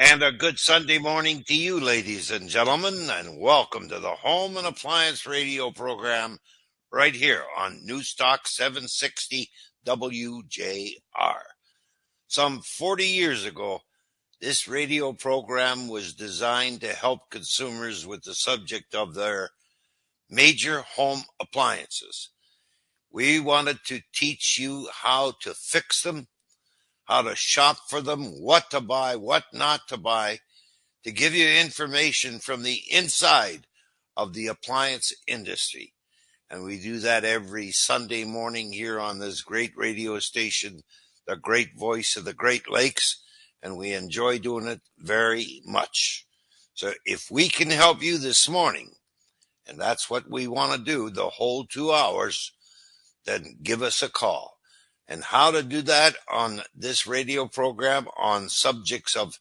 And a good Sunday morning to you, ladies and gentlemen, and welcome to the Home and Appliance Radio program right here on Newstalk 760 WJR. Some 40 years ago, this radio program was designed to help consumers with the subject of their major home appliances. We wanted to teach you how to fix them how to shop for them, what to buy, what not to buy, to give you information from the inside of the appliance industry. And we do that every Sunday morning here on this great radio station, the great voice of the Great Lakes. And we enjoy doing it very much. So if we can help you this morning, and that's what we want to do the whole two hours, then give us a call and how to do that on this radio program on subjects of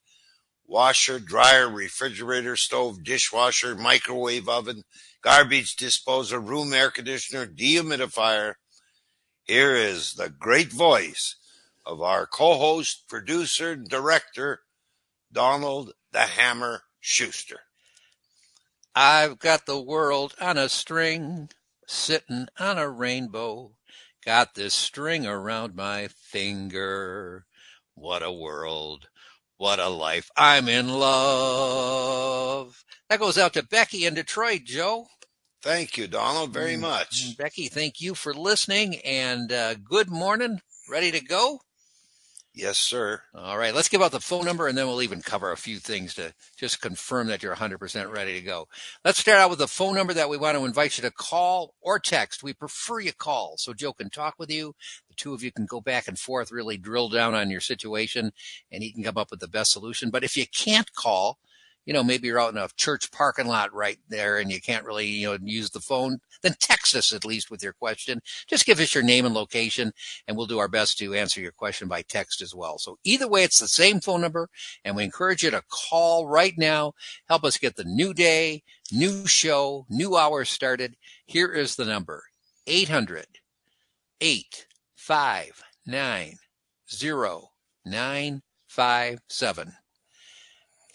washer, dryer, refrigerator, stove, dishwasher, microwave oven, garbage disposal, room air conditioner, dehumidifier. Here is the great voice of our co-host, producer, director, Donald the Hammer Schuster. I've got the world on a string, sitting on a rainbow. Got this string around my finger. What a world. What a life. I'm in love. That goes out to Becky in Detroit, Joe. Thank you, Donald, very mm, much. Becky, thank you for listening and uh, good morning. Ready to go? Yes, sir. All right, let's give out the phone number and then we'll even cover a few things to just confirm that you're 100% ready to go. Let's start out with the phone number that we want to invite you to call or text. We prefer you call so Joe can talk with you. The two of you can go back and forth, really drill down on your situation, and he can come up with the best solution. But if you can't call, you know, maybe you're out in a church parking lot right there and you can't really, you know, use the phone, then text us at least with your question. Just give us your name and location and we'll do our best to answer your question by text as well. So either way, it's the same phone number and we encourage you to call right now. Help us get the new day, new show, new hour started. Here is the number 800 859 0957.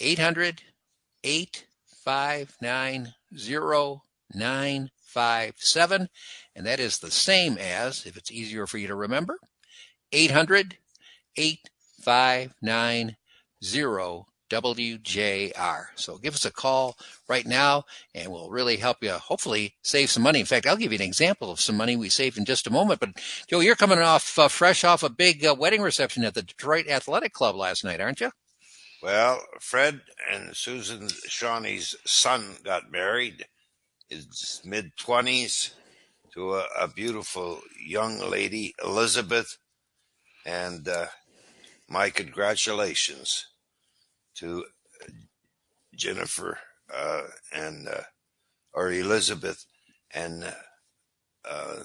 800 eight five nine zero nine five seven, and that is the same as, if it's easier for you to remember, 800 859 WJR. So give us a call right now and we'll really help you hopefully save some money. In fact, I'll give you an example of some money we saved in just a moment. But Joe, you're coming off uh, fresh off a big uh, wedding reception at the Detroit Athletic Club last night, aren't you? Well, Fred and Susan Shawnee's son got married, his mid 20s, to a, a, beautiful young lady, Elizabeth. And uh, my congratulations to Jennifer uh, and uh, or Elizabeth and uh, uh,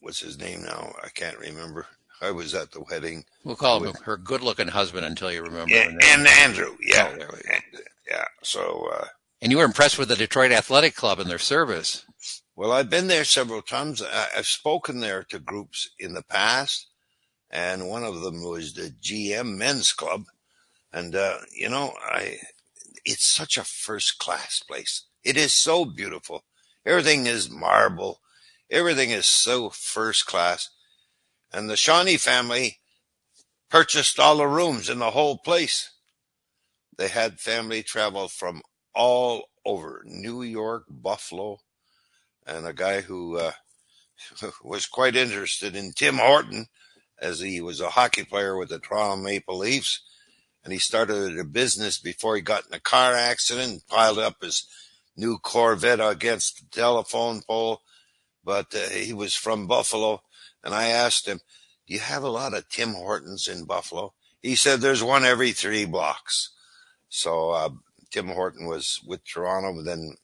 what's his name now? I can't remember. I was at the wedding. We'll call him her good-looking husband until you remember. And, and Andrew, yeah, oh, and, yeah. So. Uh, and you were impressed with the Detroit Athletic Club and their service. Well, I've been there several times. I've spoken there to groups in the past, and one of them was the GM Men's Club, and uh, you know, I it's such a first class place. It is so beautiful. Everything is marble. Everything is so first class and the Shawnee family purchased all the rooms in the whole place. They had family travel from all over New York, Buffalo, and a guy who uh, was quite interested in Tim Horton as he was a hockey player with the Toronto Maple Leafs. And he started a business before he got in a car accident and piled up his new Corvette against the telephone pole. But uh, he was from Buffalo and I asked him, Do you have a lot of Tim Hortons in Buffalo? He said, There's one every three blocks. So uh, Tim Horton was with Toronto, then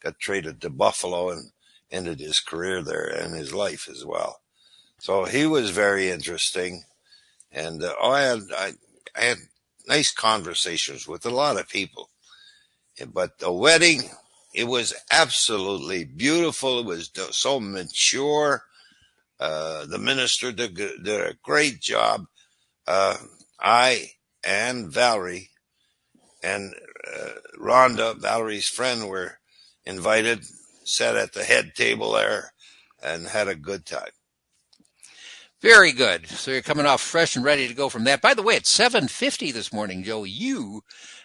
got traded to Buffalo and ended his career there and his life as well. So he was very interesting. And uh, oh, I had, I, I had nice conversations with a lot of people. But the wedding, it was absolutely beautiful. It was so mature. Uh, the minister did, did, a great job. Uh, I and Valerie and uh, Rhonda, Valerie's friend, were invited, sat at the head table there, and had a good time. Very good. So you're coming off fresh and ready to go from that. By the way, it's 7:50 this morning, Joe. You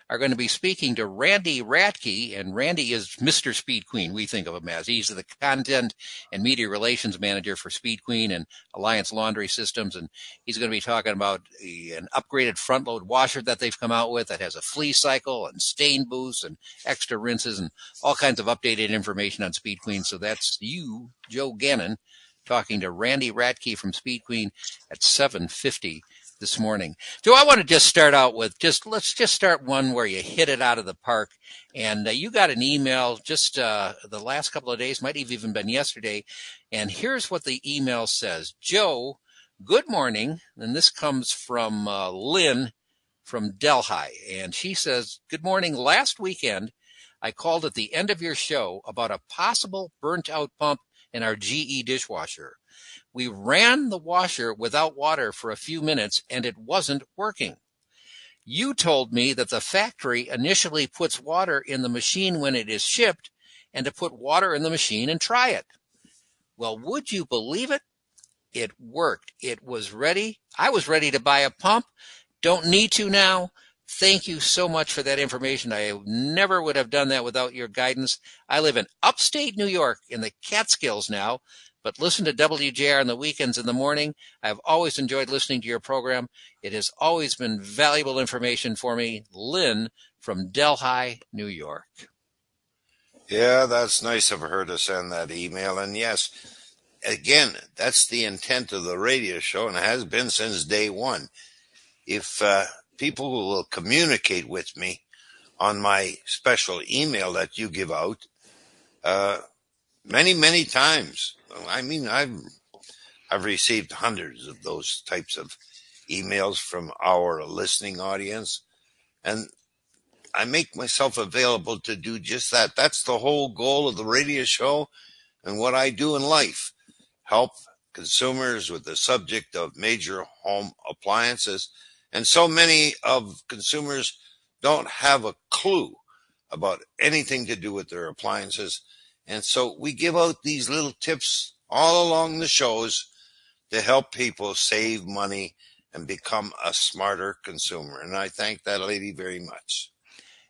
are going to be speaking to Randy Ratke, and Randy is Mr. Speed Queen. We think of him as he's the content and media relations manager for Speed Queen and Alliance Laundry Systems, and he's going to be talking about an upgraded front load washer that they've come out with that has a flea cycle and stain boosts and extra rinses and all kinds of updated information on Speed Queen. So that's you, Joe Gannon talking to Randy Ratke from Speed Queen at 750 this morning. So I want to just start out with just let's just start one where you hit it out of the park. And uh, you got an email just uh, the last couple of days, might have even been yesterday. And here's what the email says: Joe, good morning. And this comes from uh, Lynn from Delhi, and she says, "Good morning. Last weekend." I called at the end of your show about a possible burnt out pump in our GE dishwasher. We ran the washer without water for a few minutes and it wasn't working. You told me that the factory initially puts water in the machine when it is shipped and to put water in the machine and try it. Well, would you believe it? It worked. It was ready. I was ready to buy a pump. Don't need to now. Thank you so much for that information. I never would have done that without your guidance. I live in upstate New York in the Catskills now, but listen to WJR on the weekends in the morning. I've always enjoyed listening to your program. It has always been valuable information for me. Lynn from Delhi, New York. Yeah, that's nice of her to send that email. And yes, again, that's the intent of the radio show, and it has been since day one. If uh, people will communicate with me on my special email that you give out uh, many, many times. I mean, I've I've received hundreds of those types of emails from our listening audience, and I make myself available to do just that. That's the whole goal of the radio show and what I do in life help consumers with the subject of major home appliances and so many of consumers don't have a clue about anything to do with their appliances. And so we give out these little tips all along the shows to help people save money and become a smarter consumer. And I thank that lady very much.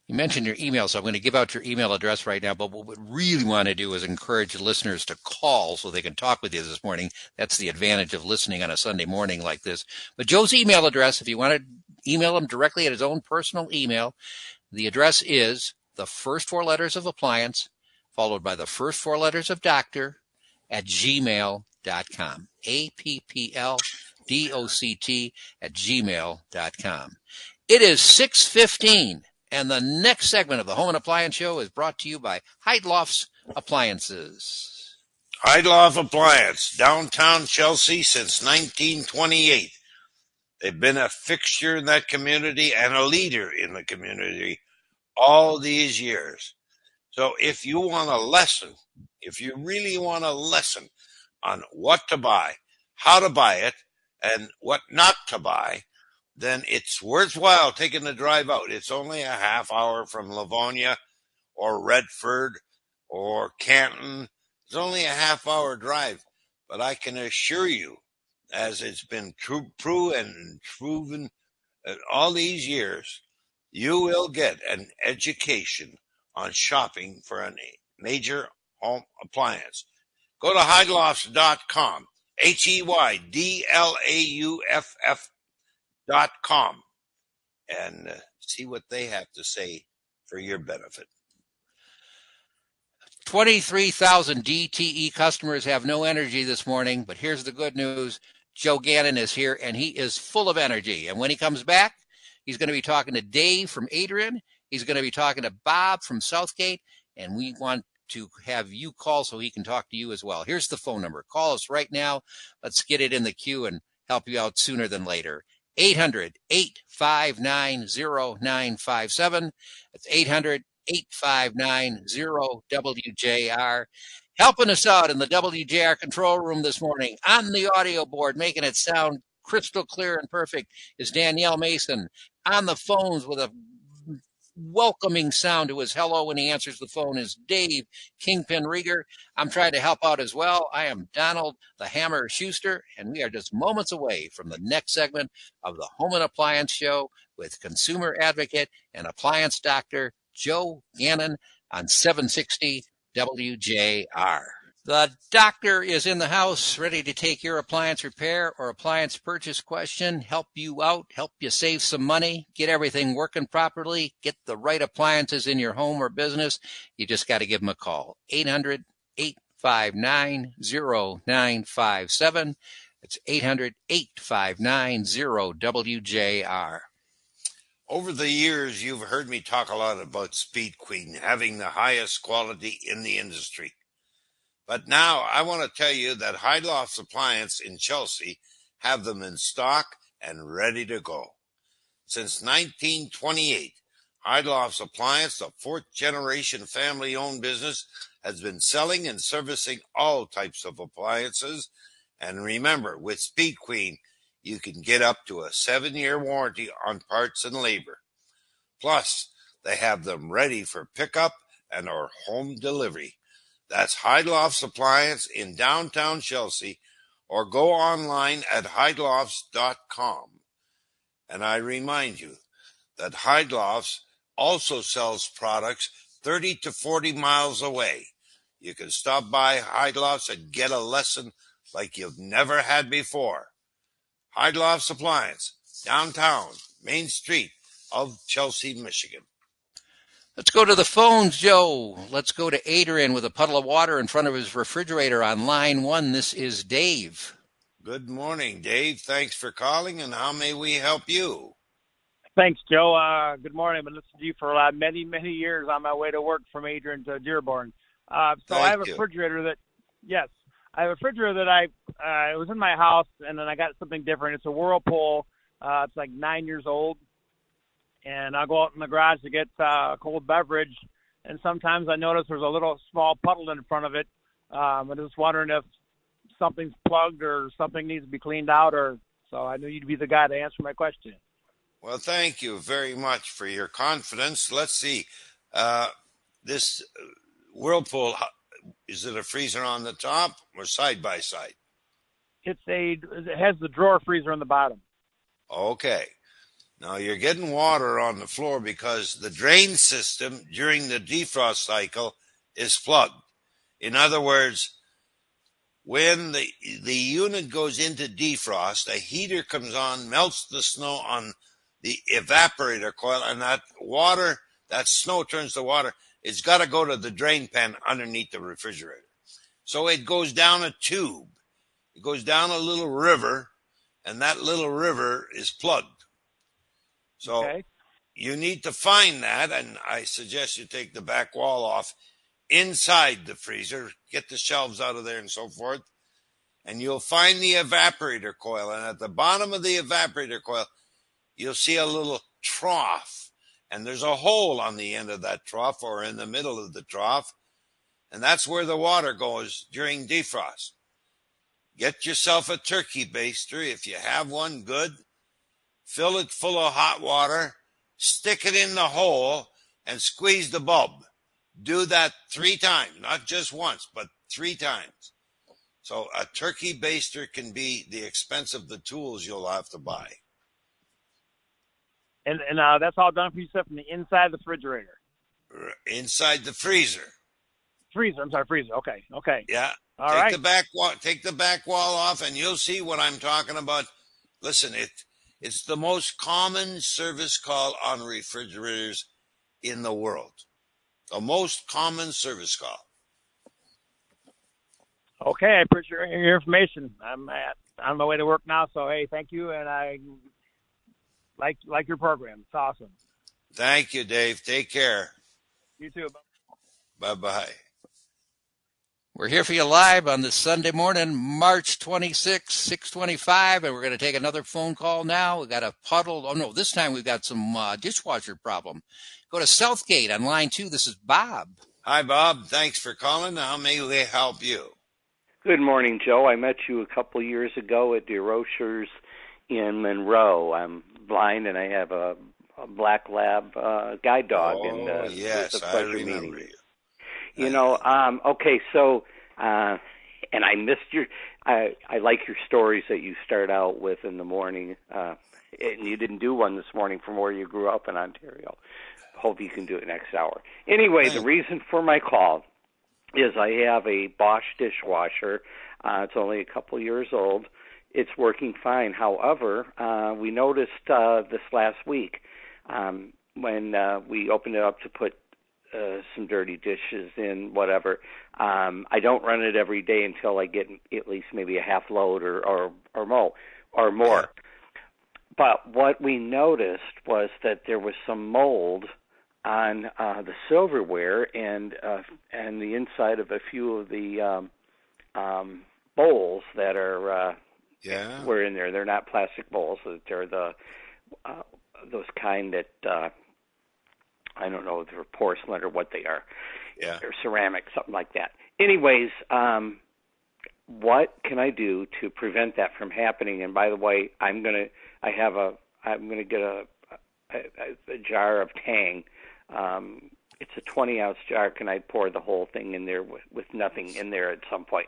You mentioned your email, so I'm going to give out your email address right now. But what we really want to do is encourage listeners to call so they can talk with you this morning. That's the advantage of listening on a Sunday morning like this. But Joe's email address, if you want to email him directly at his own personal email, the address is the first four letters of appliance, followed by the first four letters of doctor at gmail.com. A P P L D O C T at gmail.com. It is 615. And the next segment of the Home and Appliance Show is brought to you by Heydlauff's Appliances. Heidloff Appliance, downtown Chelsea since 1928. They've been a fixture in that community and a leader in the community all these years. So if you want a lesson, if you really want a lesson on what to buy, how to buy it, and what not to buy, then it's worthwhile taking the drive out. It's only a half hour from Livonia or Redford or Canton. It's only a half hour drive, but I can assure you, as it's been true, true and proven uh, all these years, you will get an education on shopping for a major home appliance. Go to heydlauffs.com, H E Y D L A U F F dot com and uh, see what they have to say for your benefit. 23,000 DTE customers have no energy this morning, but here's the good news. Joe Gannon is here and he is full of energy. And when he comes back, he's going to be talking to Dave from Adrian. He's going to be talking to Bob from Southgate. And we want to have you call so he can talk to you as well. Here's the phone number. Call us right now. Let's get it in the queue and help you out sooner than later. 800 859 0957. That's 800 859 WJR. Helping us out in the WJR control room this morning on the audio board, making it sound crystal clear and perfect is Danielle Mason. on the phones with a welcoming sound to his hello when he answers the phone is Dave Kingpin Rieger. I'm trying to help out as well. I am Donald the Hammer Schuster, and we are just moments away from the next segment of the Home and Appliance Show with consumer advocate and appliance doctor Joe Gannon on 760 WJR. The doctor is in the house, ready to take your appliance repair or appliance purchase question, help you out, help you save some money, get everything working properly, get the right appliances in your home or business. You just got to give them a call. 800 859 0957. It's 800 859 WJR. Over the years, you've heard me talk a lot about Speed Queen having the highest quality in the industry. But now I want to tell you that Heydlauff's Appliance in Chelsea have them in stock and ready to go. Since 1928, Heydlauff's Appliance, the fourth generation family owned business, has been selling and servicing all types of appliances. And remember, with Speed Queen, you can get up to a seven year warranty on parts and labor. Plus, they have them ready for pickup and or home delivery. That's Heydlauff's Appliance in downtown Chelsea or go online at heydlauffs.com. And I remind you that Heydlauff's also sells products 30 to 40 miles away. You can stop by Heydlauff's and get a lesson like you've never had before. Heydlauff's Appliance, downtown, Main Street of Chelsea, Michigan. Let's go to the phones, Joe. Let's go to Adrian with a puddle of water in front of his refrigerator on line one. This is Dave. Good morning, Dave. Thanks for calling, and how may we help you? Thanks, Joe. Uh, good morning. I've been listening to you for uh, many, many years on my way to work from Adrian to Dearborn. Uh, so Thank I have a you. refrigerator that, yes, I have a refrigerator that I, uh, it was in my house, and then I got something different. It's a Whirlpool. Uh, it's like nine years old, and I'll go out in the garage to get uh, a cold beverage, and sometimes I notice there's a little small puddle in front of it. Um, I'm just wondering if something's plugged or something needs to be cleaned out, or so I knew you'd be the guy to answer my question. Well, thank you very much for your confidence. Let's see. Uh, this uh, Whirlpool, is it a freezer on the top or side by side? It's a it has the drawer freezer on the bottom. Okay. Now you're getting water on the floor because the drain system during the defrost cycle is plugged. In other words, when the the unit goes into defrost, a heater comes on, melts the snow on the evaporator coil, and that water, that snow turns to water. It's got to go to the drain pan underneath the refrigerator. So it goes down a tube. It goes down a little river, and that little river is plugged. So Okay. you need to find that, and I suggest you take the back wall off inside the freezer, get the shelves out of there and so forth, and you'll find the evaporator coil. And at the bottom of the evaporator coil, you'll see a little trough, and there's a hole on the end of that trough or in the middle of the trough, and that's where the water goes during defrost. Get yourself a turkey baster if you have one, good. Fill it full of hot water, stick it in the hole, and squeeze the bulb. Do that three times, not just once, but three times. So a turkey baster can be the expense of the tools you'll have to buy. And and uh, that's all done for you stuff from the inside of the refrigerator. Inside the freezer. Freezer. I'm sorry, freezer. Okay. Okay. Yeah. All take right. the back wall take the back wall off and you'll see what I'm talking about. Listen, it it's the most common service call on refrigerators in the world. The most common service call. Okay. I appreciate your, information. I'm at, on my way to work now, so hey, thank you, and I like like your program. It's awesome. Thank you, Dave. Take care. You too. Bye bye. We're here for you live on this Sunday morning, March 26, 625, and we're going to take another phone call now. We've got a puddle. Oh, no, this time we've got some uh, dishwasher problem. Go to Southgate on line two. This is Bob. Hi, Bob. Thanks for calling. How may we help you? Good morning, Joe. I met you a couple years ago at DeRocher's in Monroe. I'm blind and I have a a black lab uh, guide dog, oh, and uh, yes, it was a pleasure I remember meeting you. You. Know, um, okay, so uh, and I missed your. I I like your stories that you start out with in the morning. Uh, and you didn't do one this morning from where you grew up in Ontario. Hope you can do it next hour. Anyway, the reason for my call is I have a Bosch dishwasher. Uh, it's only a couple years old. It's working fine. However, uh, we noticed uh, this last week um, when uh, we opened it up to put uh, some dirty dishes in, whatever. Um, I don't run it every day until I get at least maybe a half load or or or more or more. But what we noticed was that there was some mold on uh, the silverware and uh, and the inside of a few of the um, um, bowls that are uh, Yeah. were in there. They're not plastic bowls. They're the uh, those kind that uh, I don't know if they're porcelain or what they are. Yeah. Or ceramic, something like that. Anyways, um, what can I do to prevent that from happening? And by the way, I'm gonna I have a I'm gonna get a a, a, jar of Tang. Um, it's a 20 ounce jar. Can I pour the whole thing in there with, with nothing in there at some point?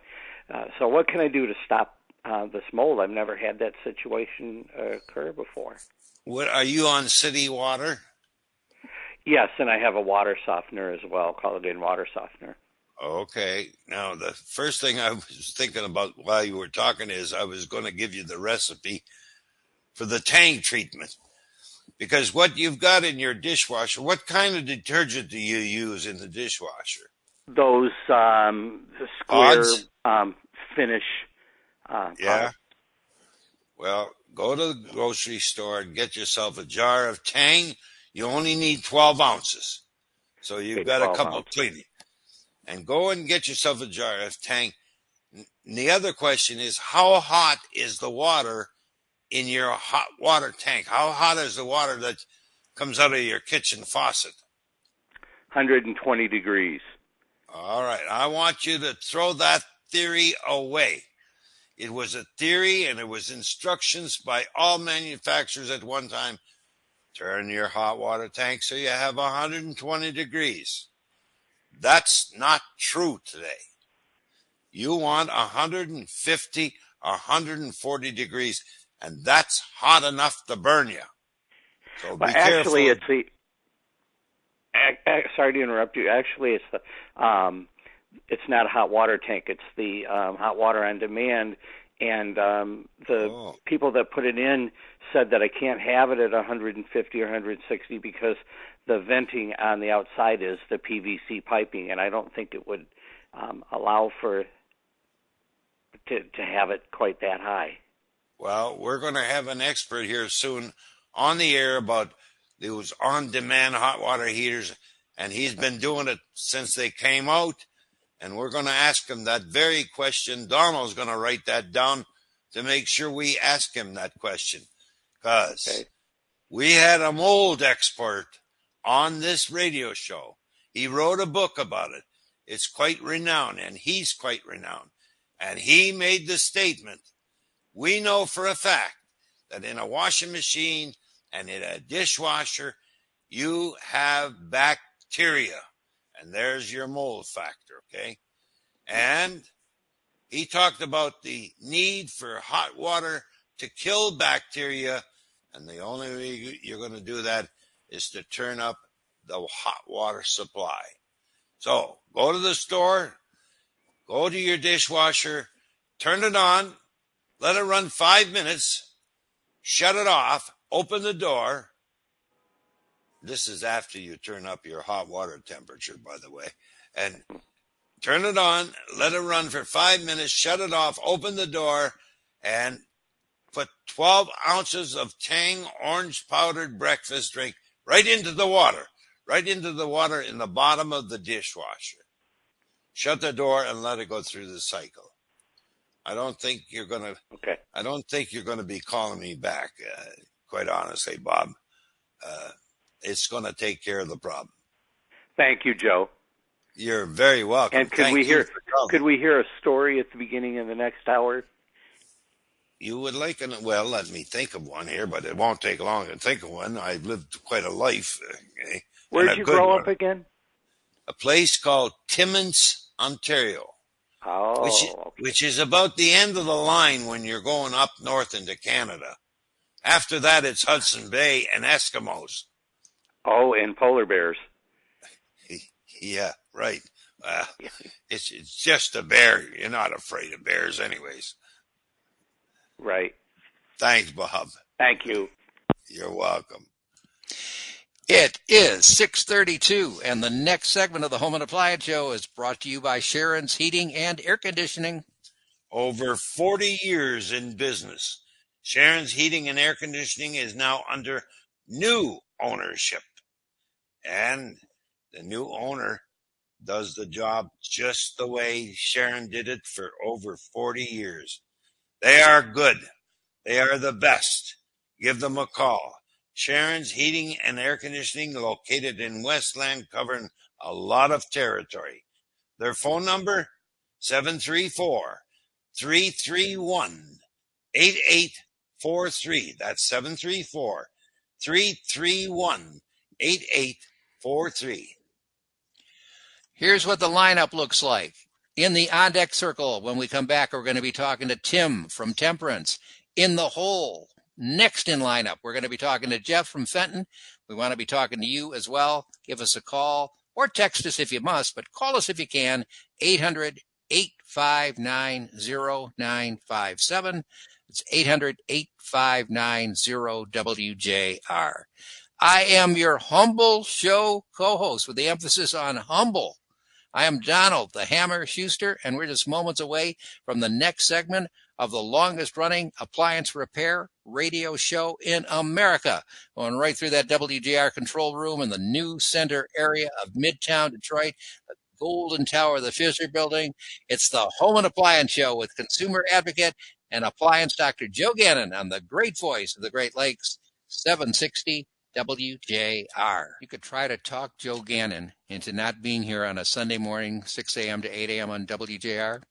Uh, so what can I do to stop uh, this mold? I've never had that situation uh, occur before. What are you on city water? Yes, and I have a water softener as well, Culligan water softener. Okay. Now, the first thing I was thinking about while you were talking is I was going to give you the recipe for the Tang treatment. Because what you've got in your dishwasher, what kind of detergent do you use in the dishwasher? Those um, square um, finish. Uh, Yeah. products. Well, go to the grocery store and get yourself a jar of Tang. You only need 12 ounces. So you've got a 12 couple ounces. cleaning. And go and get yourself a jar of Tang. N- The other question is how hot is the water in your hot water tank? How hot is the water that comes out of your kitchen faucet? 120 degrees. All right. I want you to throw that theory away. It was a theory and it was instructions by all manufacturers at one time. Turn your hot water tank so you have 120 degrees. That's not true today. You want 150, 140 degrees, and that's hot enough to burn you. So But be actually, careful. it's the. Sorry to interrupt you. Actually, it's the. Um, it's not a hot water tank. It's the um, hot water on demand, and um, the Oh. people that put it in said that I can't have it at 150 or 160 because the venting on the outside is the PVC piping, and I don't think it would um, allow for to to have it quite that high. Well, we're going to have an expert here soon on the air about those on demand hot water heaters, and he's been doing it since they came out. And we're going to ask him that very question. Donald's going to write that down to make sure we ask him that question. Because Okay. we had a mold expert on this radio show. He wrote a book about it. It's quite renowned, and he's quite renowned. And he made the statement we know for a fact that in a washing machine and in a dishwasher, you have bacteria. And there's your mold factor, okay? And he talked about the need for hot water to kill bacteria. And the only way you- you're going to do that is to turn up the hot water supply. So go to the store, go to your dishwasher, turn it on, let it run five minutes, shut it off, open the door. This is after you turn up your hot water temperature, by the way. And turn it on, let it run for five minutes, shut it off, open the door, and put 12 ounces of Tang orange powdered breakfast drink right into the water, right into the water in the bottom of the dishwasher. Shut the door and let it go through the cycle. I don't think you're going to Okay. I don't think you're going to be calling me back, uh, quite honestly, Bob. Uh, it's going to take care of the problem. Thank you, Joe. You're very welcome. And could Thank we hear could we hear a story at the beginning of the next hour? you would like an well, let me think of one here, but it won't take long to think of one. I've lived quite a life. Okay? Where did you grow one. up again? A place called Timmins, Ontario. Oh, which, okay. which is about the end of the line when you're going up north into Canada. After that, it's Hudson Bay and Eskimos. Oh, and polar bears. Yeah, right. Uh, it's it's just a bear. You're not afraid of bears, anyways. Right. Thanks, Bob. Thank you. You're welcome. It is 632, and the next segment of the Home and Appliance Show is brought to you by Sharon's Heating and Air Conditioning. Over 40 years in business, Sharon's Heating and Air Conditioning is now under new ownership. And the new owner does the job just the way Sharon did it for over 40 years. They are good. They are the best. Give them a call. Sharon's Heating and Air Conditioning, located in Westland, covering a lot of territory. Their phone number 734 331 8843. That's 734 331 8843. Here's what the lineup looks like. In the on deck circle, when we come back, we're going to be talking to Tim from Temperance. In the hole, Next in lineup, we're going to be talking to Jeff from Fenton. We want to be talking to you as well. Give us a call or text us if you must, but call us if you can. 800 859 0957. It's 800 859 WJR. I am your humble show co host with the emphasis on humble. I am Donald, the Hammer Schuster, and we're just moments away from the next segment of the longest running appliance repair radio show in America. Going right through that WJR control room in the new center area of Midtown Detroit, the Golden Tower, of the Fisher Building. It's the Home and Appliance Show with consumer advocate and appliance doctor Joe Gannon on the great voice of the Great Lakes, 760 WJR. You could try to talk Joe Gannon into not being here on a Sunday morning, 6 a.m. to 8 a.m. on WJR.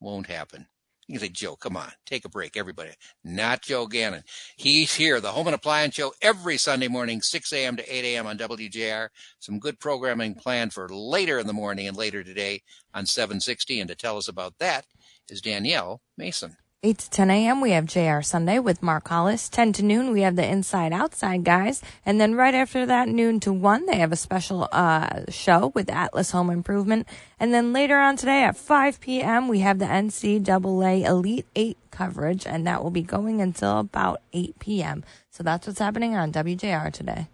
Won't happen. You can say, Joe, come on, take a break, everybody. Not Joe Gannon. He's here, the Home and Appliance Show, every Sunday morning, 6 a.m. to 8 a.m. on WJR. Some good programming planned for later in the morning and later today on 760. And to tell us about that is Danielle Mason. 8 to 10 a.m. we have JR Sunday with Mark Hollis. 10 to noon we have the Inside Outside guys. And then right after that, noon to 1, they have a special uh, show with Atlas Home Improvement. And then later on today at 5 p.m. we have the NCAA Elite 8 coverage. And that will be going until about 8 p.m. So that's what's happening on WJR today.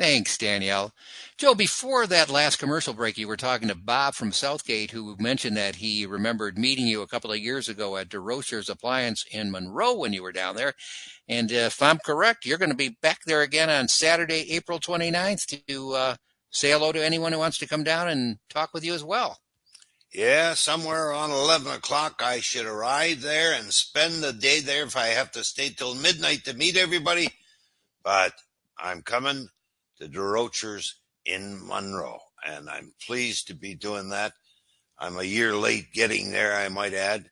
Thanks, Danielle. Joe, before that last commercial break, you were talking to Bob from Southgate, who mentioned that he remembered meeting you a couple of years ago at DeRocher's Appliance in Monroe when you were down there. And if I'm correct, you're going to be back there again on Saturday, April 29th to uh, say hello to anyone who wants to come down and talk with you as well. Yeah, somewhere around 11 o'clock, I should arrive there and spend the day there if I have to stay till midnight to meet everybody. But I'm coming the DeRochers in Monroe. And I'm pleased to be doing that. I'm a year late getting there, I might add,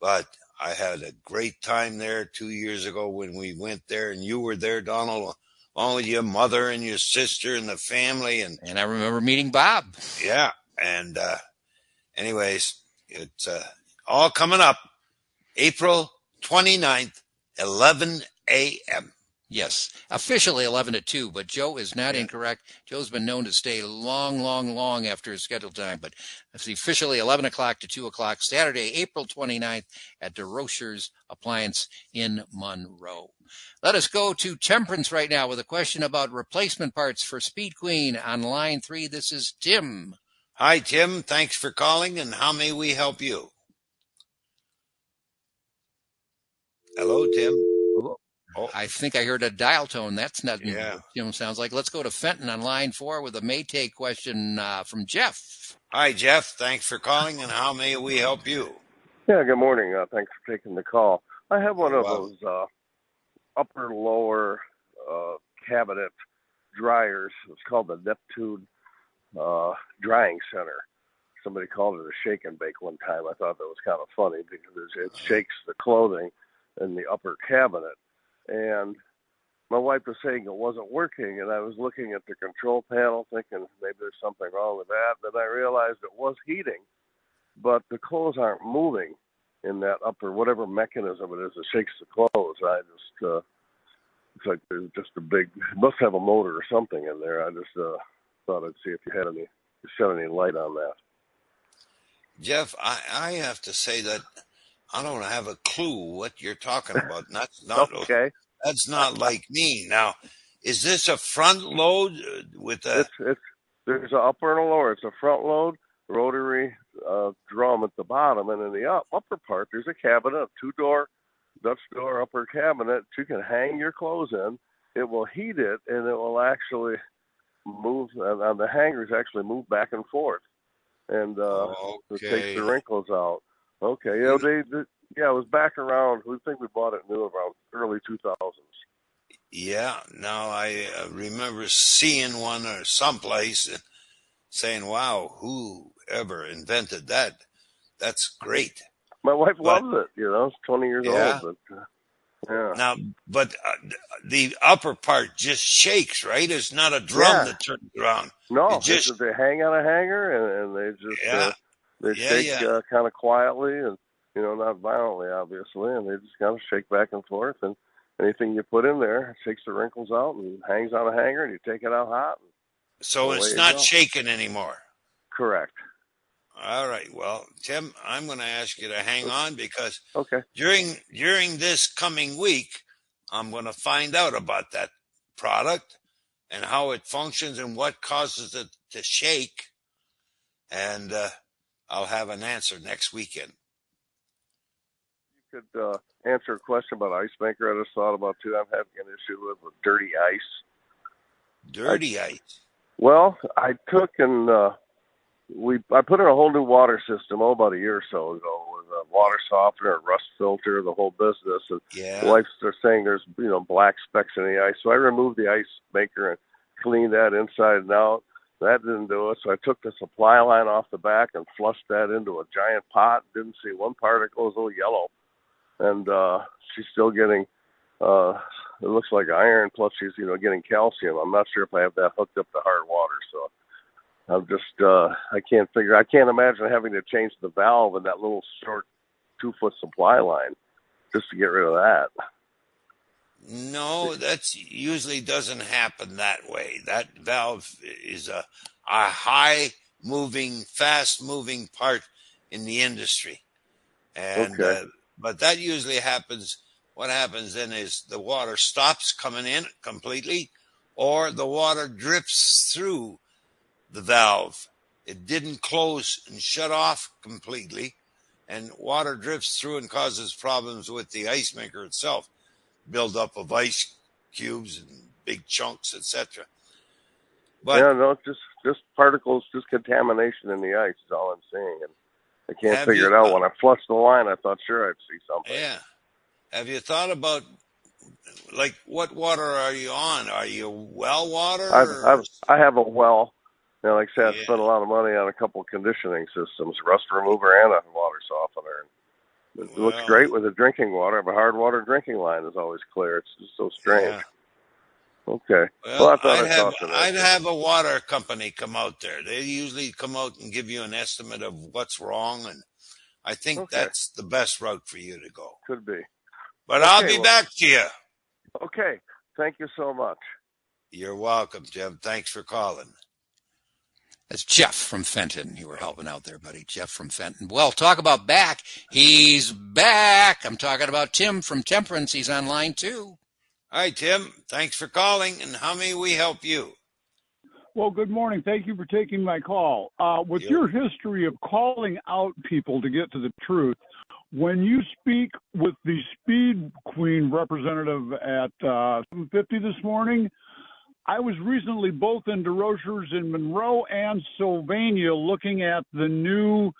but I had a great time there two years ago when we went there and you were there, Donald, along with your mother and your sister and the family. And, and I remember meeting Bob. Yeah. And, uh, anyways, it's, uh, all coming up April 29th, 11 a.m. Yes, officially 11 to 2, but Joe is not yeah. incorrect. Joe's been known to stay long, long, long after his scheduled time, but it's officially 11 o'clock to 2 o'clock, Saturday, April 29th at DeRocher's Appliance in Monroe. Let us go to Temperance right now with a question about replacement parts for Speed Queen on line three. This is Tim. Hi, Tim. Thanks for calling, and how may we help you? Hello, Tim. Oh. I think I heard a dial tone. That's not yeah. you know sounds like. Let's go to Fenton on line four with a Maytag question uh, from Jeff. Hi, Jeff. Thanks for calling, and how may we help you? Yeah, good morning. Uh, thanks for taking the call. I have one of those uh, upper lower uh, cabinet dryers. It's called the Neptune uh, Drying Center. Somebody called it a shake and bake one time. I thought that was kind of funny because it shakes the clothing in the upper cabinet, and my wife was saying it wasn't working, and I was looking at the control panel, thinking maybe there's something wrong with that. Then I realized it was heating, but the clothes aren't moving in that upper whatever mechanism it is that shakes the clothes. I just uh, it's like there's just a big must have a motor or something in there. I just uh, thought I'd see if you had any shed any light on that. Jeff, I, I have to say that I don't have a clue what you're talking about. That's not okay. That's not like me. Now, is this a front load uh, with a? It's, it's there's an upper and a lower. It's a front load rotary uh, drum at the bottom, and in the up, upper part there's a cabinet, a two door Dutch door upper cabinet. that You can hang your clothes in. It will heat it, and it will actually move. And the hangers actually move back and forth, and uh, okay. it takes the wrinkles out. Okay, yeah, they, they yeah, it was back around. We think we bought it new around early 2000s. Yeah, now I uh, remember seeing one or someplace and saying, "Wow, who ever invented that? That's great." My wife but, loves it. You know, it's 20 years yeah. old, but uh, yeah. Now, but uh, the upper part just shakes, right? It's not a drum yeah. that turns around. No, it just they hang on a hanger and, and they just yeah. uh, they Yeah, shake yeah. uh, kind of quietly and you know not violently, obviously, and they just kind of shake back and forth. And anything you put in there shakes the wrinkles out and hangs on a hanger, and you take it out hot. so it's not shaking anymore. Correct. All right. Well, Tim, I'm going to ask you to hang on because Okay. during during this coming week, I'm going to find out about that product and how it functions and what causes it to shake, and uh, I'll have an answer next weekend. You could uh, answer a question about ice maker. I just thought about too. I'm having an issue with, with dirty ice. Dirty ice. Well, I took and uh, we I put in a whole new water system oh about a year or so ago with a water softener, a rust filter, the whole business. And Yeah. the wife's they're saying there's you know black specks in the ice, so I removed the ice maker and cleaned that inside and out. That didn't do it, so I took the supply line off the back and flushed that into a giant pot. Didn't see one particle. It was a yellow, and uh, she's still getting. Uh, it looks like iron. Plus, she's you know getting calcium. I'm not sure if I have that hooked up to hard water, so I'm just uh, I can't figure. I can't imagine having to change the valve in that little short two foot supply line just to get rid of that. No, that's usually doesn't happen that way. That valve is a a high moving, fast moving part in the industry, and Okay. uh, but that usually happens. What happens then is the water stops coming in completely, or the water drifts through the valve. It didn't close and shut off completely, and water drifts through and causes problems with the ice maker itself buildup of ice cubes and big chunks, etc. But yeah, no, just just particles, just contamination in the ice is all I'm seeing, and I can't figure you- it out. When I flushed the line, I thought sure I'd see something. yeah, have you thought about like what water are you on? Are you well water? I've, I've I have a well. You know, like I said, I spent a lot of money on a couple conditioning systems, rust remover and a water softener. It looks great with the drinking water, but hard water drinking line is always clear. It's just so strange. Yeah. Okay. Well, Well, I thought I'd I'd have talk to that. I'd have a water company come out there. They usually come out and give you an estimate of what's wrong, and I think Okay. that's the best route for you to go. Could be. But I'll be well- back to you. Okay. Thank you so much. You're welcome, Jim. Thanks for calling. That's Jeff from Fenton. You were helping out there, buddy. Jeff from Fenton. Well, talk about back. He's back. I'm talking about Tim from Temperance. He's online too. Hi, Tim. Thanks for calling, and how may we help you? Well, good morning. Thank you for taking my call. Uh, with Yeah. your history of calling out people to get to the truth, when you speak with the Speed Queen representative at uh, 750 this morning, I was recently both in DeRochers in Monroe and Sylvania looking at the new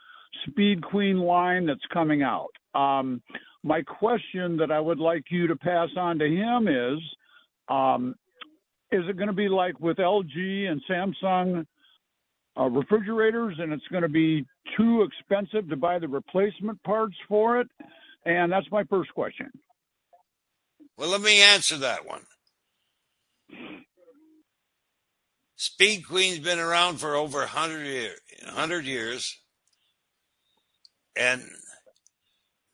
Speed Queen line that's coming out. Um, my question that I would like you to pass on to him is um, is it going to be like with LG and Samsung uh, refrigerators, and it's going to be too expensive to buy the replacement parts for it? And that's my first question. Well, let me answer that one. Speed Queen's been around for over 100, year, 100 years, and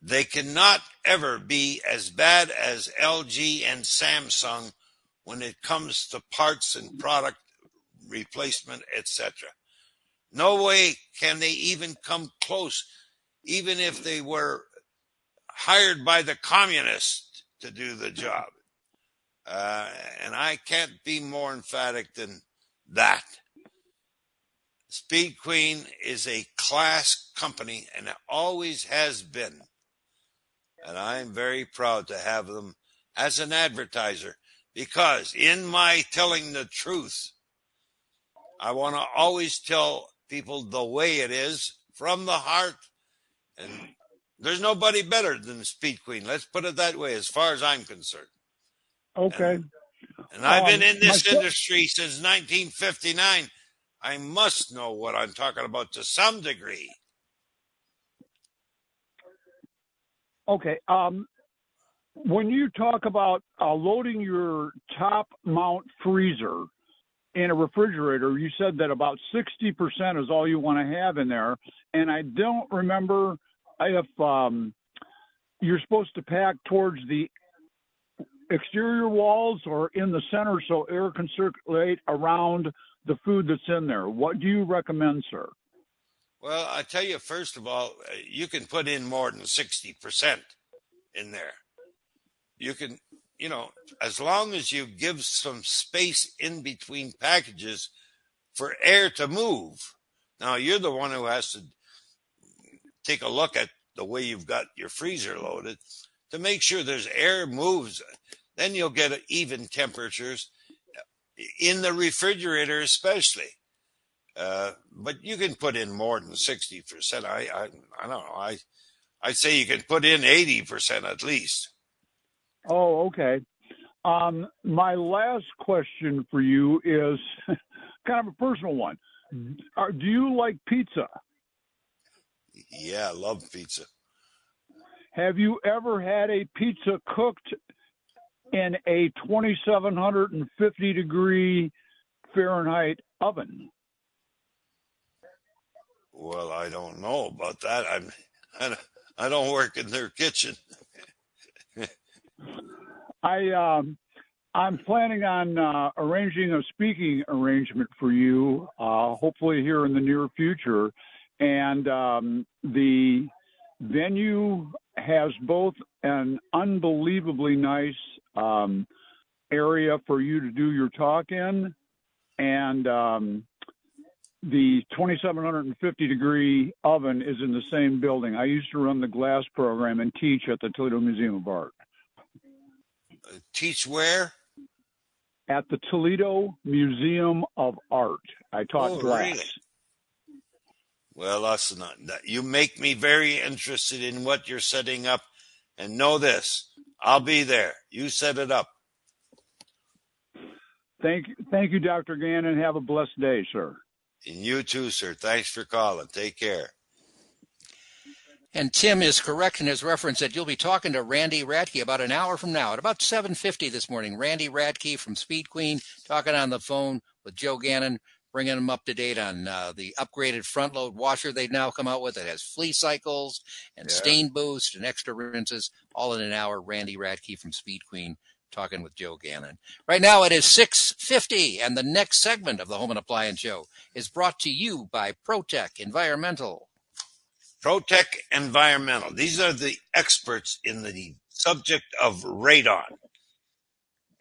they cannot ever be as bad as LG and Samsung when it comes to parts and product replacement, etc. No way can they even come close, even if they were hired by the communists to do the job. Uh, and I can't be more emphatic than that. Speed Queen is a class company and it always has been. And I'm very proud to have them as an advertiser because in my telling the truth, I want to always tell people the way it is from the heart. And there's nobody better than Speed Queen. Let's put it that way, as far as I'm concerned. Okay. And, and I've been Um, in this industry since 1959. I must know what I'm talking about to some degree. Okay. Um, when you talk about uh, loading your top mount freezer in a refrigerator, you said that about 60% is all you want to have in there. And I don't remember if um, you're supposed to pack towards the exterior walls or in the center so air can circulate around the food that's in there. What do you recommend, sir? Well, I tell you, first of all, uh, you can put in more than 60% in there. You can, you know, as long as you give some space in between packages for air to move. Now, you're the one who has to take a look at the way you've got your freezer loaded to make sure there's air moves. Then you'll get even temperatures in the refrigerator, especially. Uh, but you can put in more than 60%. I, I, I don't know. I, I'd say you can put in 80% at least. Oh, okay. Um, my last question for you is kind of a personal one. Are, do you like pizza? Yeah, I love pizza. Have you ever had a pizza cooked in a 2750 degree Fahrenheit oven? Well, I don't know about that. I'm, I don't, I don't work in their kitchen. I um, I'm planning on uh, arranging a speaking arrangement for you, uh, hopefully here in the near future, and um, the venue has both an unbelievably nice um, area for you to do your talk in, and um, the 2750 degree oven is in the same building. I used to run the glass program and teach at the Toledo Museum of Art. Teach where? At the Toledo Museum of Art. I taught Oh, glass. really? Well, listen, uh, you make me very interested in what you're setting up. And know this, I'll be there. You set it up. Thank you, thank you, Dr. Gannon. Have a blessed day, sir. And you too, sir. Thanks for calling. Take care. And Tim is correct in his reference that you'll be talking to Randy Radke about an hour from now at about 7:50 this morning. Randy Radke from Speed Queen talking on the phone with Joe Gannon, bringing them up to date on uh, the upgraded front load washer they've now come out with. It has flea cycles and Yeah. stain boost and extra rinses, all in an hour. Randy Radke from Speed Queen talking with Joe Gannon. Right now it is 6:50, and the next segment of the Home and Appliance Show is brought to you by ProTech Environmental. Protech Environmental. These are the experts in the subject of radon.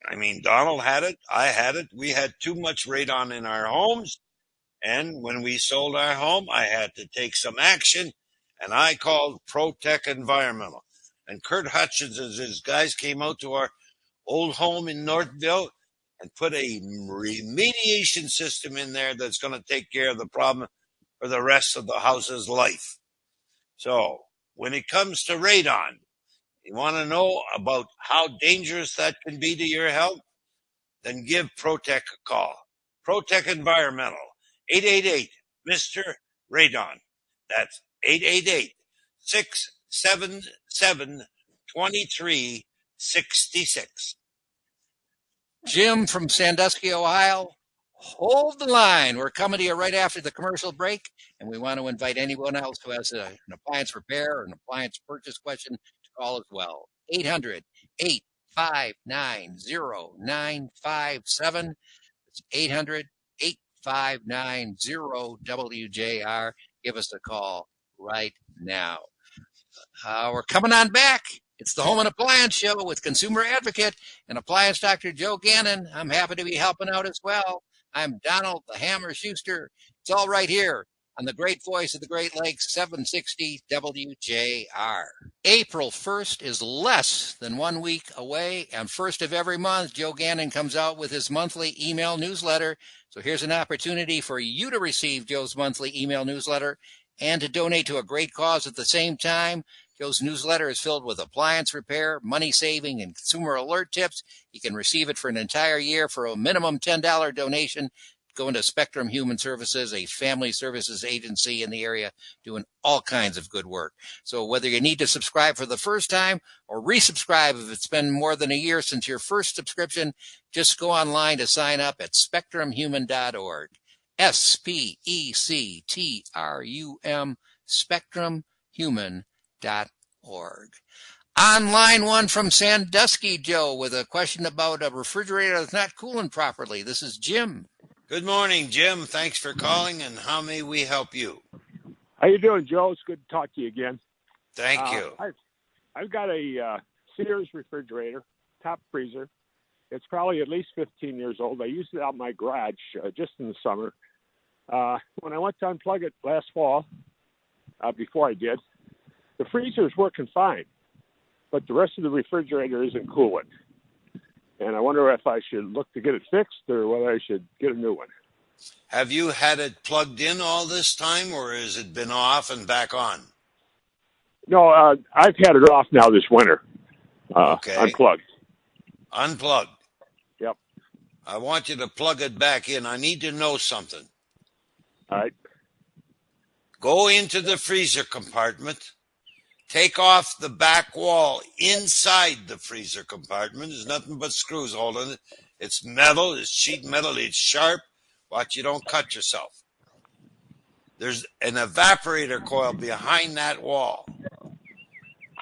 I mean, Donald had it. I had it. We had too much radon in our homes. And when we sold our home, I had to take some action and I called Protec Environmental. And Kurt Hutchins and his guys came out to our old home in Northville and put a remediation system in there that's going to take care of the problem for the rest of the house's life. So when it comes to radon, you want to know about how dangerous that can be to your health? Then give Protec a call. Protec Environmental, 888 Mr. Radon. That's 888 677 23 66. Jim from Sandusky, Ohio, hold the line. We're coming to you right after the commercial break, and we want to invite anyone else who has a, an appliance repair or an appliance purchase question call as well. 800 859 0957. It's 800 859 WJR. Give us a call right now. Uh, we're coming on back. It's the Home and Appliance Show with consumer advocate and appliance doctor Joe Gannon. I'm happy to be helping out as well. I'm Donald the Hammer Schuster. It's all right here on the great voice of the Great Lakes 760 WJR. April 1st is less than one week away, and first of every month, Joe Gannon comes out with his monthly email newsletter. So here's an opportunity for you to receive Joe's monthly email newsletter and to donate to a great cause at the same time. Joe's newsletter is filled with appliance repair, money saving, and consumer alert tips. You can receive it for an entire year for a minimum $10 donation. Going to Spectrum Human Services, a family services agency in the area, doing all kinds of good work. So whether you need to subscribe for the first time or resubscribe if it's been more than a year since your first subscription, just go online to sign up at spectrumhuman.org. S P E C T R U M, spectrumhuman.org org. On line one from Sandusky, Joe, with a question about a refrigerator that's not cooling properly. This is Jim. Good morning, Jim. Thanks for calling, and how may we help you? How you doing, Joe? It's good to talk to you again. Thank Uh, you. I've, I've got a uh, Sears refrigerator, top freezer. It's probably at least 15 years old. I used it out in my garage uh, just in the summer. Uh, when I went to unplug it last fall, uh, before I did, the freezer is working fine, but the rest of the refrigerator isn't cooling. And I wonder if I should look to get it fixed or whether I should get a new one. Have you had it plugged in all this time, or has it been off and back on? No, uh, I've had it off now this winter. Uh, Okay. Unplugged. Unplugged. Yep. I want you to plug it back in. I need to know something. All right. Go into the freezer compartment. Take off the back wall inside the freezer compartment. There's nothing but screws holding it. It's metal. It's sheet metal. It's sharp. Watch you don't cut yourself. There's an evaporator coil behind that wall.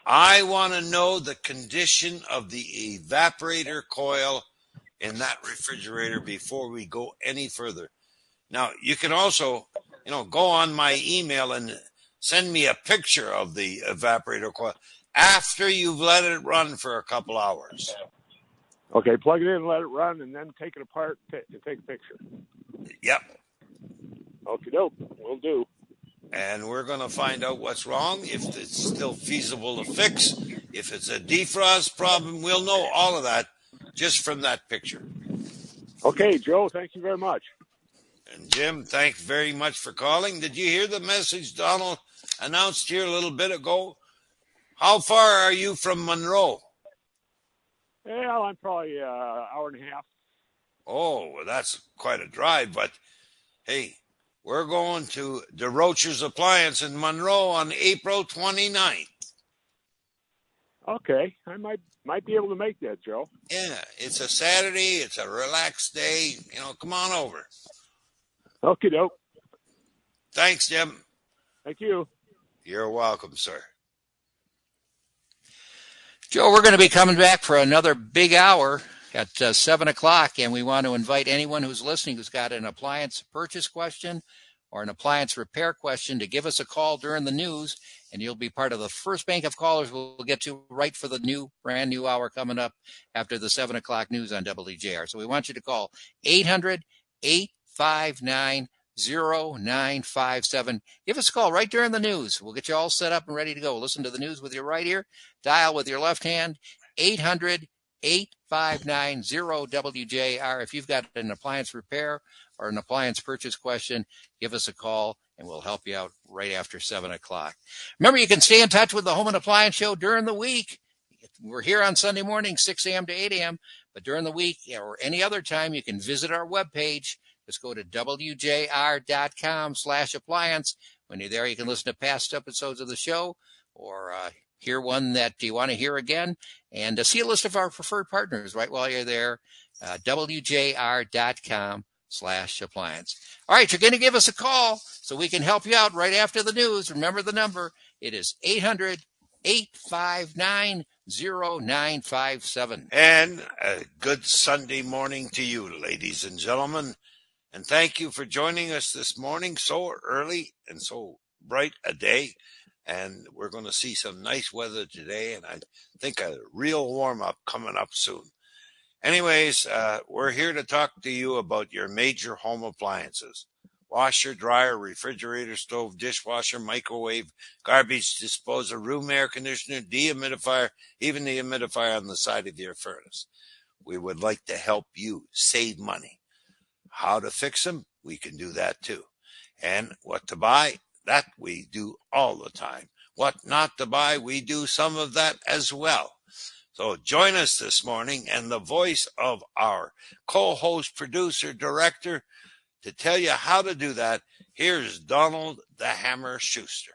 I want to know the condition of the evaporator coil in that refrigerator before we go any further. Now, you can also, you know, go on my email and send me a picture of the evaporator coil after you've let it run for a couple hours. Okay, plug it in, let it run, and then take it apart and take a picture. Yep. Okay, dope. We'll do. And we're going to find out what's wrong, if it's still feasible to fix. If it's a defrost problem, we'll know all of that just from that picture. Okay, Joe, thank you very much. And Jim, thanks very much for calling. Did you hear the message Donald announced here a little bit ago? How far are you from Monroe? Well, I'm probably an uh, hour and a half. Oh, well, that's quite a drive, but hey, we're going to DeRocher's Appliance in Monroe on April 29th. Okay, I might might be able to make that, Joe. Yeah, it's a Saturday. It's a relaxed day. You know, come on over. Okay, dope. Thanks, Jim. Thank you. You're welcome, sir. Joe, we're going to be coming back for another big hour at uh, 7 o'clock, and we want to invite anyone who's listening who's got an appliance purchase question or an appliance repair question to give us a call during the news, and you'll be part of the first bank of callers we'll get to right for the new, brand new hour coming up after the 7 o'clock news on WJR. So we want you to call 800 859 0957. Give us a call right during the news. We'll get you all set up and ready to go. Listen to the news with your right ear, dial with your left hand, 800 859 WJR. If you've got an appliance repair or an appliance purchase question, give us a call and we'll help you out right after 7 o'clock. Remember, you can stay in touch with the Home and Appliance Show during the week. We're here on Sunday morning, 6 a.m. to 8 a.m., but during the week or any other time, you can visit our webpage. Just go to wjr.com slash appliance. When you're there, you can listen to past episodes of the show or uh, hear one that you want to hear again, and uh, see a list of our preferred partners right while you're there. Uh, WJR.com slash appliance. All right, you're going to give us a call so we can help you out right after the news. Remember the number. It is 800 859 0957. And a good Sunday morning to you, ladies and gentlemen. And thank you for joining us this morning so early and so bright a day. And we're going to see some nice weather today. And I think a real warm up coming up soon. Anyways, uh, we're here to talk to you about your major home appliances washer, dryer, refrigerator, stove, dishwasher, microwave, garbage disposal, room air conditioner, dehumidifier, even the humidifier on the side of your furnace. We would like to help you save money. How to fix them? We can do that too. And what to buy? That we do all the time. What not to buy? We do some of that as well. So join us this morning and the voice of our co-host, producer, director, to tell you how to do that, here's Donald the Hammer Schuster.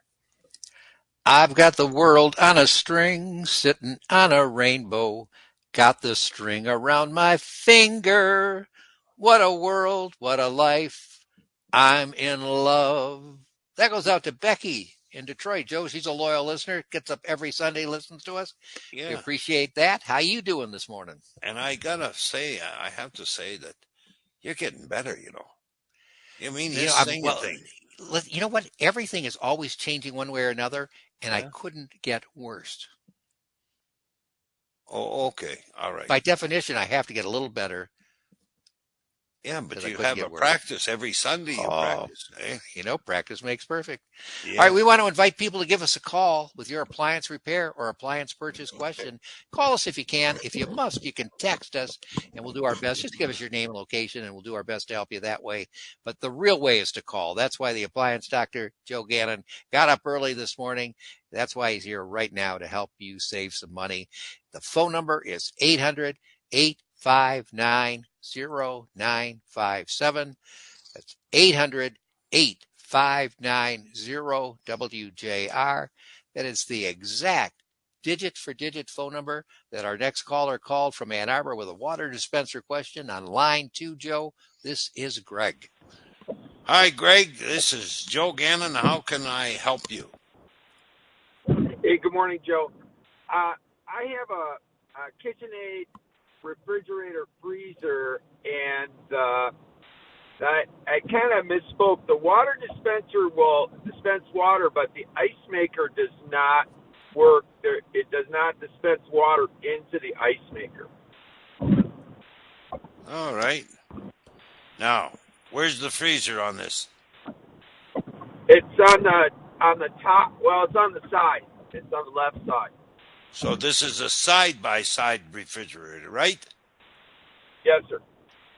I've got the world on a string, sitting on a rainbow. Got the string around my finger. What a world, what a life. I'm in love. That goes out to Becky in Detroit. Joe, she's a loyal listener. Gets up every Sunday, listens to us. Yeah. We appreciate that. How you doing this morning? And I gotta say, I have to say that you're getting better. You know, I mean, you know, well, You know what? Everything is always changing one way or another, and yeah. I couldn't get worse. Oh, okay. All right. By definition, I have to get a little better yeah, but you have a practice every Sunday. You oh, practice. Eh? You know, practice makes perfect. Yeah. All right, we want to invite people to give us a call with your appliance repair or appliance purchase question. Call us if you can. If you must, you can text us, and we'll do our best. Just give us your name and location, and we'll do our best to help you that way. But the real way is to call. That's why the appliance doctor Joe Gannon got up early this morning. That's why he's here right now to help you save some money. The phone number is 800 859 0957. That's 800 859 WJR. That is the exact digit for digit phone number that our next caller called from Ann Arbor with a water dispenser question on line two, Joe. This is Greg. Hi, Greg. This is Joe Gannon. How can I help you? Hey, good morning, Joe. Uh, I have a, a KitchenAid refrigerator freezer, and uh, I, I kind of misspoke. The water dispenser will dispense water, but the ice maker does not work. There, it does not dispense water into the ice maker. All right. Now, where's the freezer on this? It's on the on the top. Well, it's on the side. It's on the left side. So this is a side by side refrigerator, right? Yes, sir.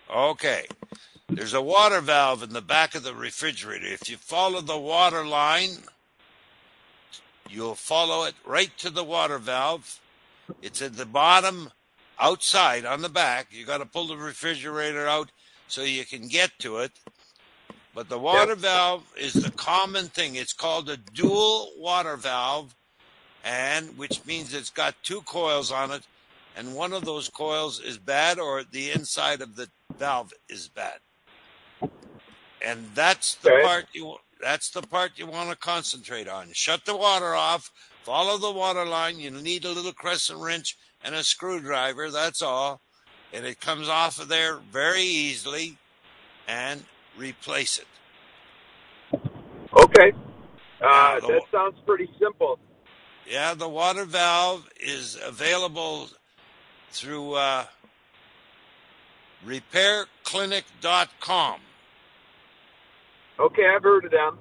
Okay. There's a water valve in the back of the refrigerator. If you follow the water line, you'll follow it right to the water valve. It's at the bottom outside on the back. You got to pull the refrigerator out so you can get to it. But the water yep. valve is the common thing. It's called a dual water valve and which means it's got two coils on it, and one of those coils is bad, or the inside of the valve is bad. And that's the okay. part you that's the part you want to concentrate on. Shut the water off, follow the water line. You need a little crescent wrench and a screwdriver. That's all, and it comes off of there very easily, and replace it. Okay, uh, that sounds pretty simple. Yeah, the water valve is available through uh, repairclinic.com. Okay, I've heard of them.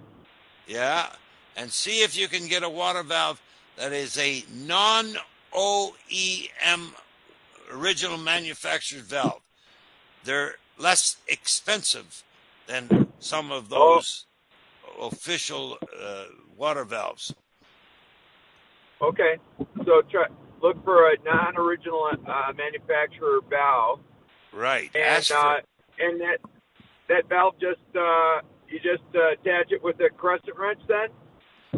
Yeah, and see if you can get a water valve that is a non OEM original manufactured valve. They're less expensive than some of oh. those oh. official uh, water valves. Okay, so try look for a non-original uh, manufacturer valve. Right. And for... uh, and that that valve just uh, you just uh, attach it with a crescent wrench then.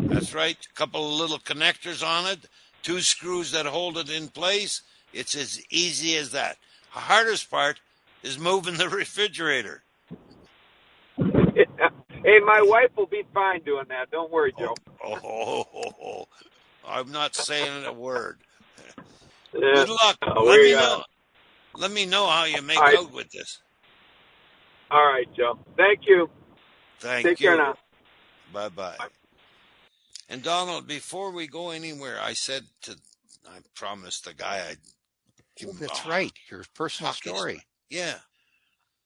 That's right. A couple of little connectors on it. two screws that hold it in place. It's as easy as that. The hardest part is moving the refrigerator. hey, my wife will be fine doing that. Don't worry, Joe. Oh, oh, oh, oh. I'm not saying a word. Yeah. Good luck. Uh, Let me uh, know. Let me know how you make All right. out with this. All right, Joe. Thank you. Thank Take you. care now. Bye bye. And Donald, before we go anywhere, I said to, I promised the guy I'd give Oh, him that's a right. Your personal hockey story. Yeah.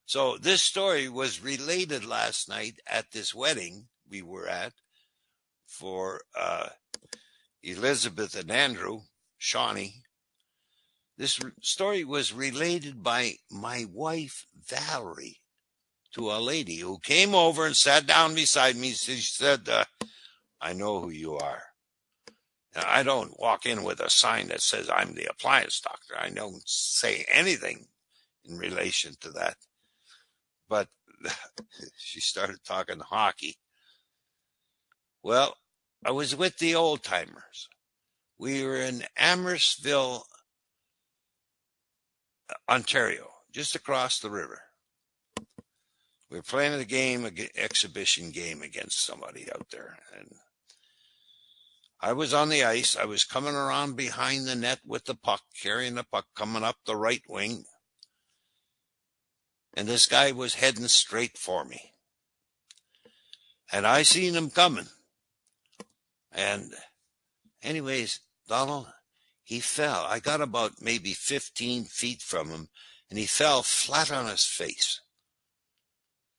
So this story was related last night at this wedding we were at for uh, Elizabeth and Andrew Shawnee. This story was related by my wife Valerie to a lady who came over and sat down beside me. She said, uh, "I know who you are." Now, I don't walk in with a sign that says I'm the appliance doctor. I don't say anything in relation to that. But she started talking hockey. Well, I was with the old timers. We were in Amherstburg, uh, Ontario, just across the river. We were playing a game, an exhibition game against somebody out there. And I was on the ice. I was coming around behind the net with the puck, carrying the puck, coming up the right wing and this guy was heading straight for me. And I seen him coming. And anyways, Donald, he fell. I got about maybe 15 feet from him and he fell flat on his face.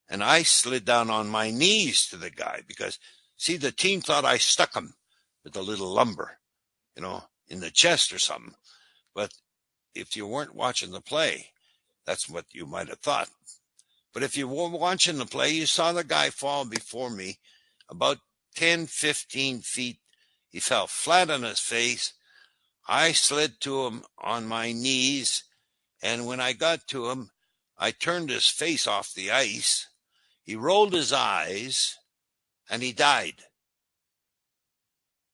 And I slid down on my knees to the guy because see, the team thought I stuck him with a little lumber, you know, in the chest or something. But if you weren't watching the play, that's what you might have thought. But if you were watching the play, you saw the guy fall before me about 10, 15 feet. He fell flat on his face. I slid to him on my knees. And when I got to him, I turned his face off the ice. He rolled his eyes and he died.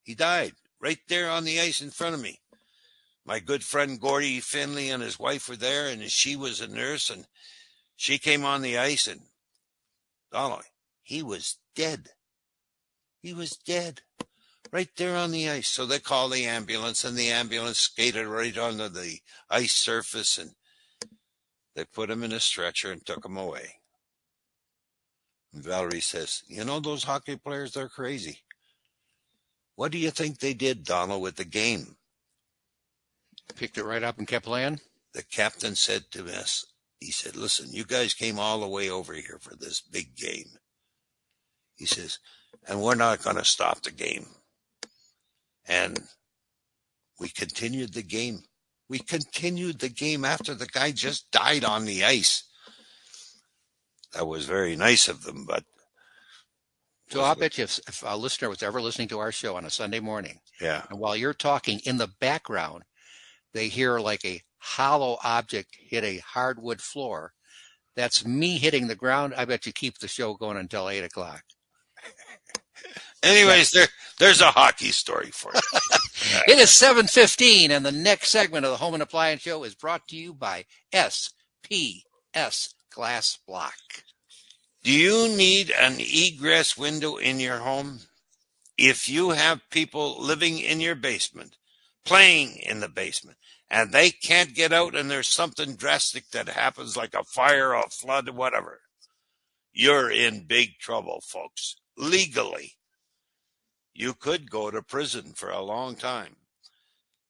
He died right there on the ice in front of me my good friend Gordy Finley and his wife were there, and she was a nurse, and she came on the ice, and Donald, he was dead. He was dead right there on the ice. So they called the ambulance, and the ambulance skated right onto the ice surface, and they put him in a stretcher and took him away. And Valerie says, You know, those hockey players, they're crazy. What do you think they did, Donald, with the game? Picked it right up and kept playing. the captain said to us, he said, listen, you guys came all the way over here for this big game. He says, and we're not going to stop the game. And we continued the game. We continued the game after the guy just died on the ice. That was very nice of them, but So I'll bet you if, if a listener was ever listening to our show on a Sunday morning, yeah, and while you're talking in the background, they hear like a hollow object hit a hardwood floor. That's me hitting the ground. I bet you keep the show going until eight o'clock. Anyways, there there's a hockey story for you. It is 7:15 and the next segment of the Home and Appliance Show is brought to you by SPS Glass Block. Do you need an egress window in your home? If you have people living in your basement, playing in the basement, and they can't get out and there's something drastic that happens like a fire, a flood, whatever, you're in big trouble, folks. Legally, you could go to prison for a long time.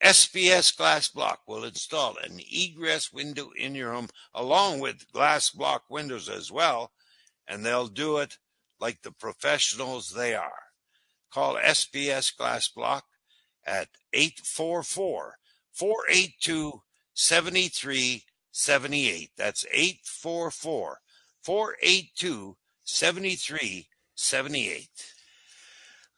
SPS Glass Block will install an egress window in your home along with glass block windows as well, and they'll do it like the professionals they are. Call SPS Glass Block at 844 482 7378. That's 844 482 7378.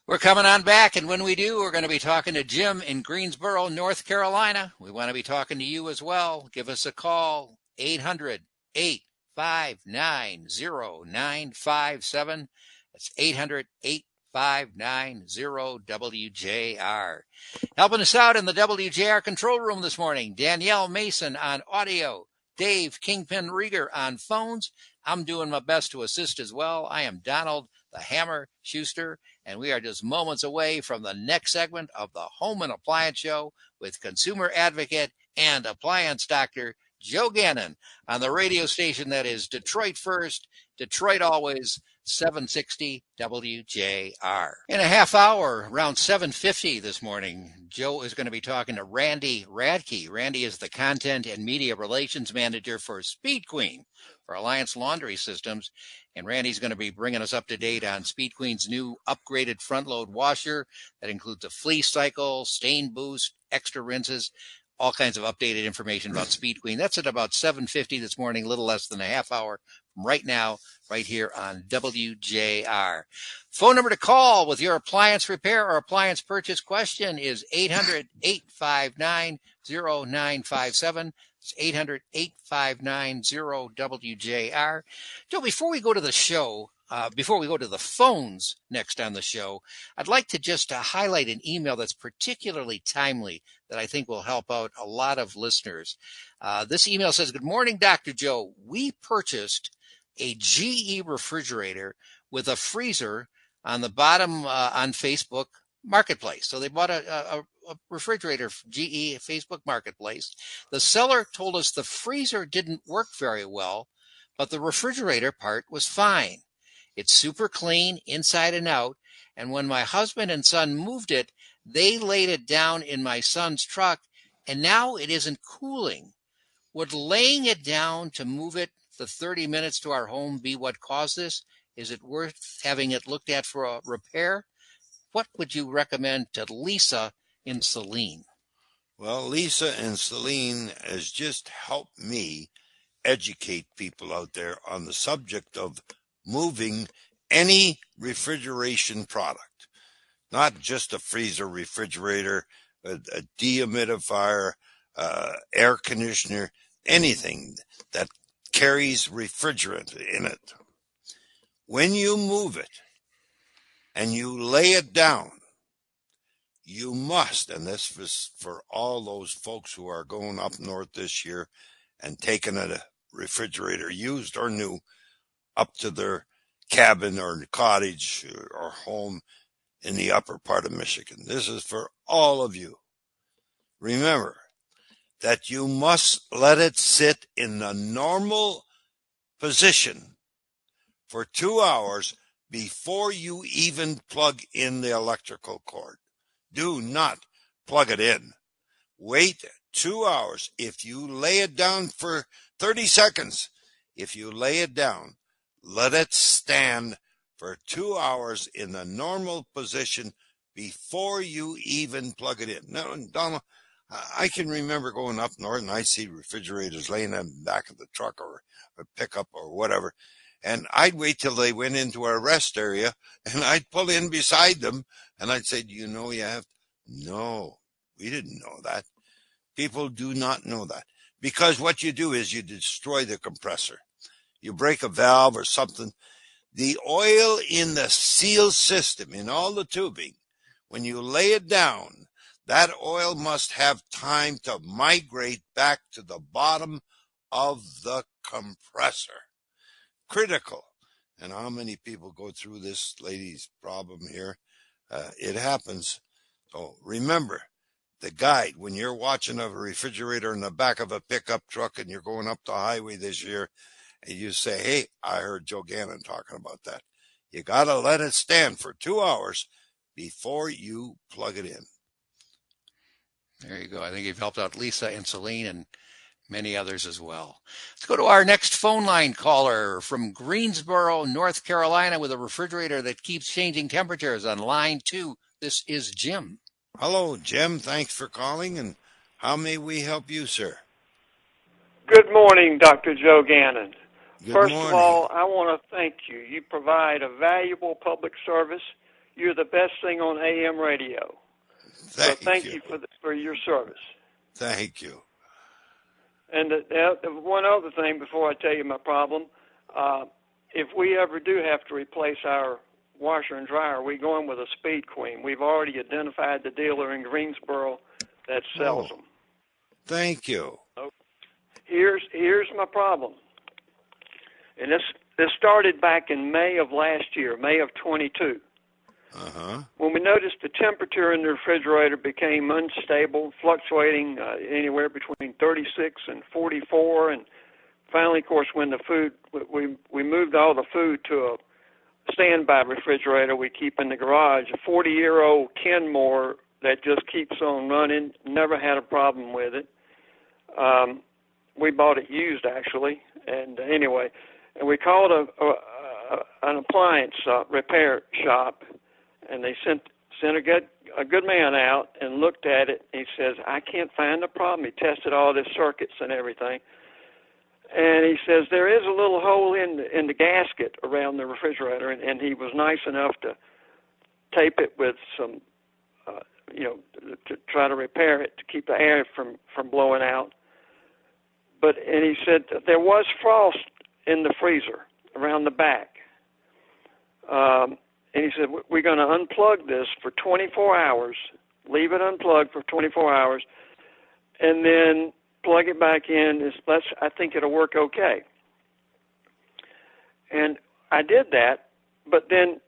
We're coming on back, and when we do, we're going to be talking to Jim in Greensboro, North Carolina. We want to be talking to you as well. Give us a call, 800 859 0957. That's 800 WJR. Helping us out in the WJR control room this morning, Danielle Mason on audio, Dave Kingpin Rieger on phones. I'm doing my best to assist as well. I am Donald the Hammer Schuster, and we are just moments away from the next segment of the Home and Appliance Show with consumer advocate and appliance doctor Joe Gannon on the radio station that is Detroit First, Detroit Always, 760 WJR. In a half hour, around 750 this morning, Joe is going to be talking to Randy Radke. Randy is the content and media relations manager for Speed Queen for Alliance Laundry Systems. And Randy's going to be bringing us up to date on Speed Queen's new upgraded front load washer that includes a flea cycle, stain boost, extra rinses, all kinds of updated information about Speed Queen. That's at about 7:50 this morning, a little less than a half hour from right now, right here on WJR. Phone number to call with your appliance repair or appliance purchase question is 800-859-0957. It's 800-859-0WJR. Joe, before we go to the show, uh, before we go to the phones next on the show, I'd like to just uh, highlight an email that's particularly timely that I think will help out a lot of listeners. Uh, this email says, Good morning, Dr. Joe. We purchased a GE refrigerator with a freezer on the bottom uh, on Facebook Marketplace. So they bought a, a, a refrigerator, GE Facebook Marketplace. The seller told us the freezer didn't work very well, but the refrigerator part was fine. It's super clean inside and out. And when my husband and son moved it, they laid it down in my son's truck and now it isn't cooling. Would laying it down to move it the 30 minutes to our home be what caused this? Is it worth having it looked at for a repair? What would you recommend to Lisa in Saline? Well, Lisa and Saline has just helped me educate people out there on the subject of moving any refrigeration product, not just a freezer refrigerator, a, a dehumidifier, uh, air conditioner, anything that carries refrigerant in it. When you move it and you lay it down, you must, and this is for all those folks who are going up north this year and taking a refrigerator, used or new, up to their cabin or cottage or home in the upper part of Michigan. This is for all of you. Remember that you must let it sit in the normal position for two hours before you even plug in the electrical cord. Do not plug it in. Wait two hours. If you lay it down for 30 seconds, if you lay it down, let it stand for two hours in the normal position before you even plug it in. Now, Donald, I can remember going up north and I see refrigerators laying in the back of the truck or a pickup or whatever. And I'd wait till they went into our rest area and I'd pull in beside them and I'd say, Do you know you have? No, we didn't know that. People do not know that because what you do is you destroy the compressor you break a valve or something, the oil in the seal system, in all the tubing, when you lay it down, that oil must have time to migrate back to the bottom of the compressor. Critical. And how many people go through this lady's problem here? Uh, it happens. So remember the guide when you're watching a refrigerator in the back of a pickup truck and you're going up the highway this year and you say, Hey, I heard Joe Gannon talking about that. You got to let it stand for two hours before you plug it in. There you go. I think you've helped out Lisa and Saline and many others as well. Let's go to our next phone line caller from Greensboro, North Carolina, with a refrigerator that keeps changing temperatures on line two. This is Jim. Hello, Jim. Thanks for calling. And how may we help you, sir? Good morning, Dr. Joe Gannon. Good First morning. of all, I want to thank you. You provide a valuable public service. You're the best thing on AM radio. Thank, so thank you. you, for the, for your service. Thank you. And the, the, one other thing before I tell you my problem, uh, if we ever do have to replace our washer and dryer, we're going with a Speed Queen. We've already identified the dealer in Greensboro that sells Oh. them. Thank you. Here's here's my problem, and this this started back in May of last year, May of 22. Uh huh. When we noticed the temperature in the refrigerator became unstable, fluctuating uh, anywhere between 36 and 44, and finally, of course, when the food we- we moved all the food to a standby refrigerator we keep in the garage, a 40 year old Kenmore that just keeps on running, never had a problem with it. Um, we bought it used actually, and anyway, and we called a, a, a an appliance uh, repair shop, and they sent sent a good a good man out and looked at it. He says, "I can't find the problem." He tested all the circuits and everything, and he says there is a little hole in the, in the gasket around the refrigerator, and, and he was nice enough to tape it with some, uh, you know, to try to repair it to keep the air from from blowing out. But and he said there was frost in the freezer around the back. Um, and he said "We- we're going to unplug this for 24 hours, leave it unplugged for 24 hours, and then plug it back in. It's, let's, I think it'll work okay. And I did that, but then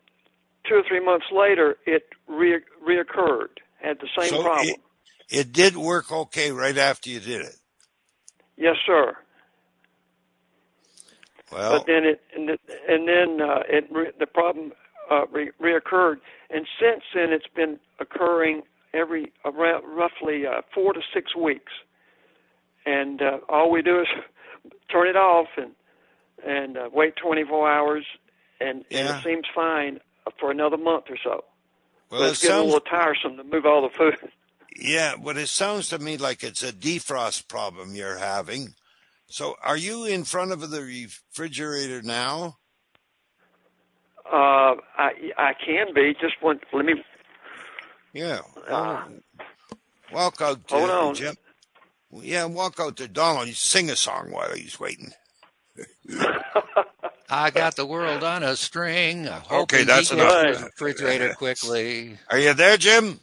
two or three months later, it re- reoccurred. Had the same So problem. It, it did work okay right after you did it. yes, sir. Well, but then it and, it, and then uh, it re, the problem uh, re, reoccurred, and since then it's been occurring every around roughly uh, four to six weeks, and uh, all we do is turn it off and and uh, wait 24 hours, and, and it seems fine for another month or so. well, but it it's getting a sounds little tiresome to move all the food. yeah, but it sounds to me like it's a defrost problem you're having. So, are you in front of the refrigerator now? Uh, I I can be just one. Let me Yeah. Uh, Walk out to hold on. Jim. Yeah, walk out to Donald. You sing a song while he's waiting. I got the world on a string. Okay, that's enough. to the refrigerator quickly. Are you there, Jim?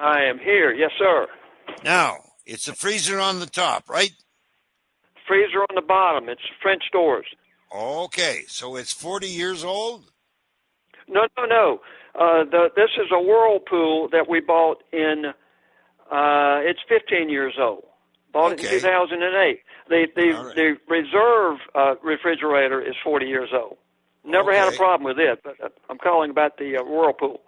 I am here. Yes, sir. Now, it's a freezer on the top, right? Freezer on the bottom. It's French doors. Okay, so it's 40 years old? No, no, no. Uh, the, this is a Whirlpool that we bought in. Uh, it's 15 years old. Bought it in 2008. The the right. the reserve uh, refrigerator is 40 years old. Never had a problem with it, but uh, I'm calling about the uh, Whirlpool.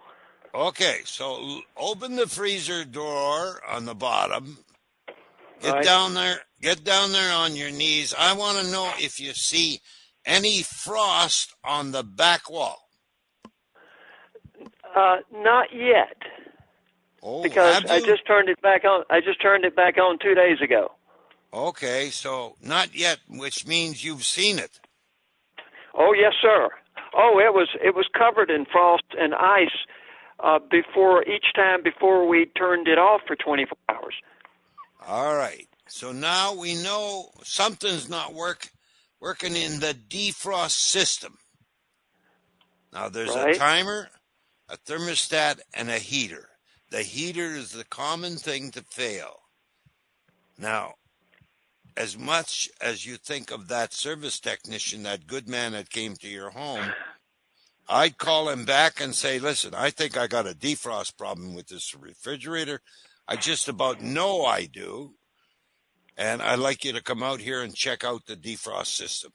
Okay, so open the freezer door on the bottom. Get Right. down there. Get down there on your knees. I want to know if you see any frost on the back wall. Uh, not yet, Oh, because I just turned it back on. I just turned it back on two days ago. Okay, so not yet, which means you've seen it. Oh yes, sir. Oh, it was it was covered in frost and ice uh, before each time before we turned it off for 24 hours. All right. So now we know something's not work working in the defrost system. Now there's Right. a timer, a thermostat, and a heater. The heater is the common thing to fail. Now, as much as you think of that service technician, that good man that came to your home, I'd call him back and say, listen, I think I got a defrost problem with this refrigerator. I just about know I do. And I'd like you to come out here and check out the defrost system.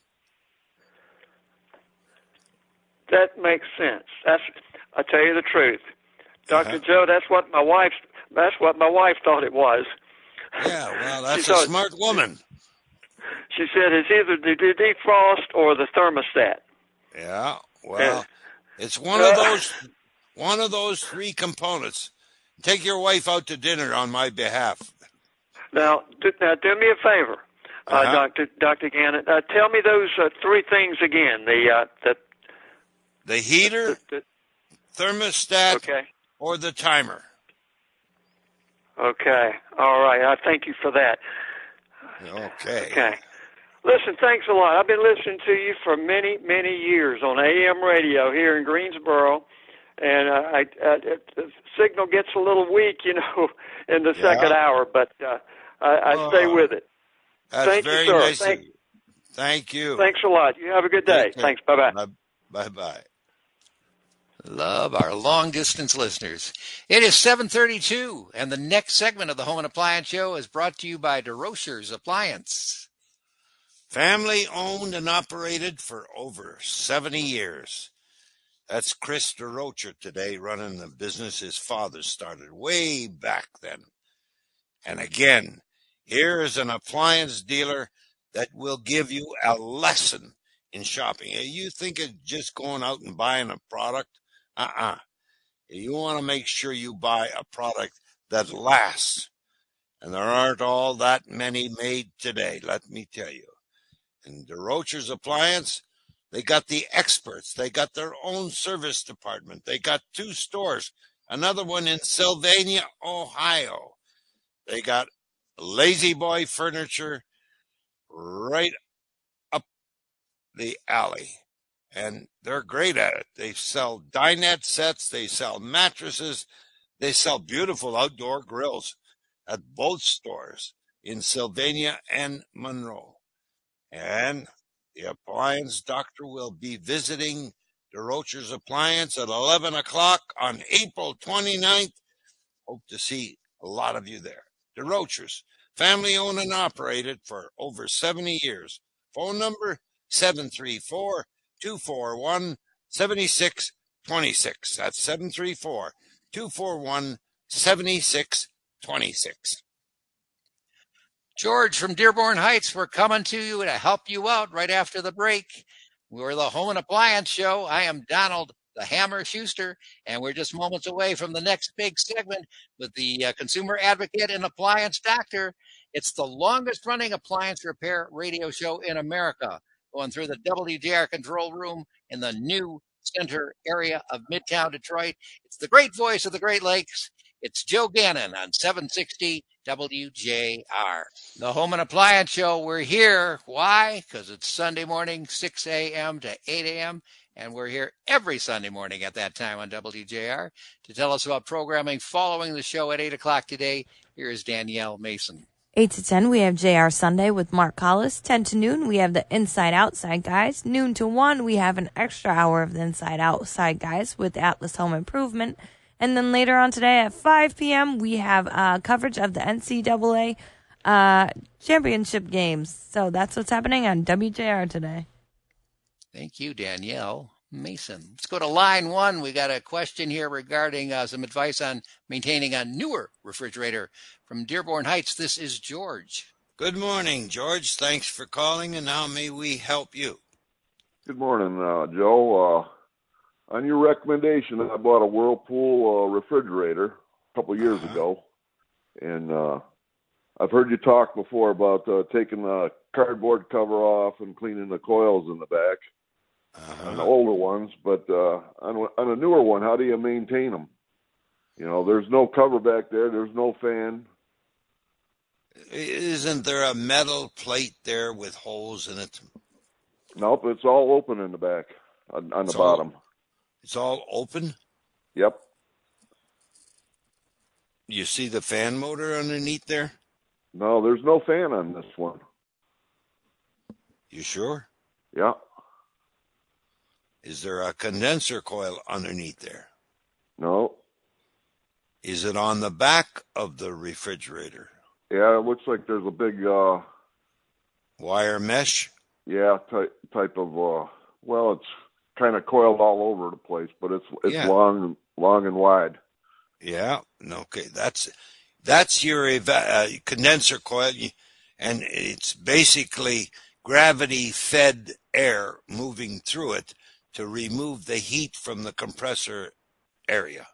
That makes sense. That's I tell you the truth, Doctor Uh-huh. Joe. That's what my wife. That's what my wife thought it was. Yeah, well, that's a smart woman. She said it's either the defrost or the thermostat. Yeah, well, it's one of Uh, those one of those three components. Take your wife out to dinner on my behalf. Now, do, now do me a favor, uh, Uh-huh. Doctor Doctor Gannon. Uh, tell me those uh, three things again. The uh, the, The heater, the thermostat, okay. or the timer. Okay. All right. I thank you for that. Okay. Okay. Listen, thanks a lot. I've been listening to you for many, many years on AM radio here in Greensboro, and uh, I, uh, the signal gets a little weak, you know, in the Yeah. second hour, but uh, I, I stay Oh, with it. That's Thank you, sir. nice. Thank- you. Thank you. Thanks a lot. You have a good day. Thanks. Bye bye. Bye bye. Love our long distance listeners. It is 732, and the next segment of the Home and Appliance Show is brought to you by DeRocher's Appliance. Family owned and operated for over 70 years. That's Chris DeRocher today running the business his father started way back then. And again, here is an appliance dealer that will give you a lesson in shopping. You think of just going out and buying a product? Uh-uh. You want to make sure you buy a product that lasts. And there aren't all that many made today, let me tell you. And DeRocher's Appliance, they got the experts. They got their own service department. They got two stores, another one in Sylvania, Ohio. They got La-Z-Boy Furniture right up the alley. And they're great at it. They sell dinette sets, they sell mattresses, they sell beautiful outdoor grills at both stores in Sylvania and Monroe. And the appliance doctor will be visiting DeRocher's Appliance at 11 o'clock on April 29th. Hope to see a lot of you there. DeRocher's, family owned and operated for over 70 years. Phone number 734 241 7626. That's 734 241 7626. George from Dearborn Heights, we're coming to you to help you out right after the break. We're the Home and Appliance Show. I am Donald the Hammer Schuster, and we're just moments away from the next big segment with the uh, consumer advocate and appliance doctor. It's the longest running appliance repair radio show in America, going through the WJR control room in the New Center area of Midtown Detroit. It's the great voice of the Great Lakes. It's Joe Gannon on 760 WJR. The Home and Appliance Show. We're here. Why? Because it's Sunday morning, 6 a.m. to 8 a.m. And we're here every Sunday morning at that time on WJR. To tell us about programming following the show at 8 o'clock today, here is Danielle Mason. 8 to 10, we have JR Sunday with Mark Collis. 10 to noon, we have the Inside Outside Guys. Noon to 1, we have an extra hour of the Inside Outside Guys with Atlas Home Improvement. And then later on today at 5 p.m., we have uh, coverage of the NCAA uh, championship games. So that's what's happening on WJR today. Thank you, Danielle Mason. Let's go to line one. We got a question here regarding uh, some advice on maintaining a newer refrigerator from Dearborn Heights. This is George. Good morning, George. Thanks for calling, and how may we help you? Good morning, uh, Joe. Uh, on your recommendation, I bought a Whirlpool uh, refrigerator a couple years ago, and uh, I've heard you talk before about uh, taking the cardboard cover off and cleaning the coils in the back on the older ones. But uh, on, on a newer one, how do you maintain them? You know, there's no cover back there. There's no fan. Isn't there a metal plate there with holes in it? Nope, it's all open in the back on, on the all- bottom. It's all open. Yep. You see the fan motor underneath there? No, there's no fan on this one. You sure? Yeah. Is there a condenser coil underneath there? No. Is it on the back of the refrigerator? Yeah, it looks like there's a big uh Wire mesh? yeah, type type of uh well, it's kind of coiled all over the place, but it's it's Yeah. long long and wide. Yeah. Okay. That's that's your eva- uh, condenser coil, and it's basically gravity-fed air moving through it to remove the heat from the compressor area.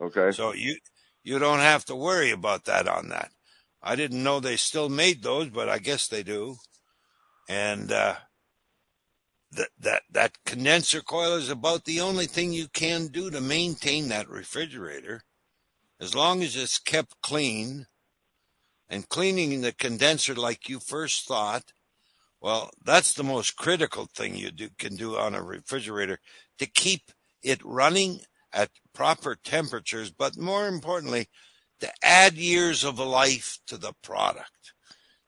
Okay. So you you don't have to worry about that on that. I didn't know they still made those, but I guess they do. And uh, that that that condenser coil is about the only thing you can do to maintain that refrigerator, as long as it's kept clean. And cleaning the condenser like you first thought Well, that's the most critical thing you do, can do on a refrigerator to keep it running at proper temperatures, but more importantly, to add years of life to the product.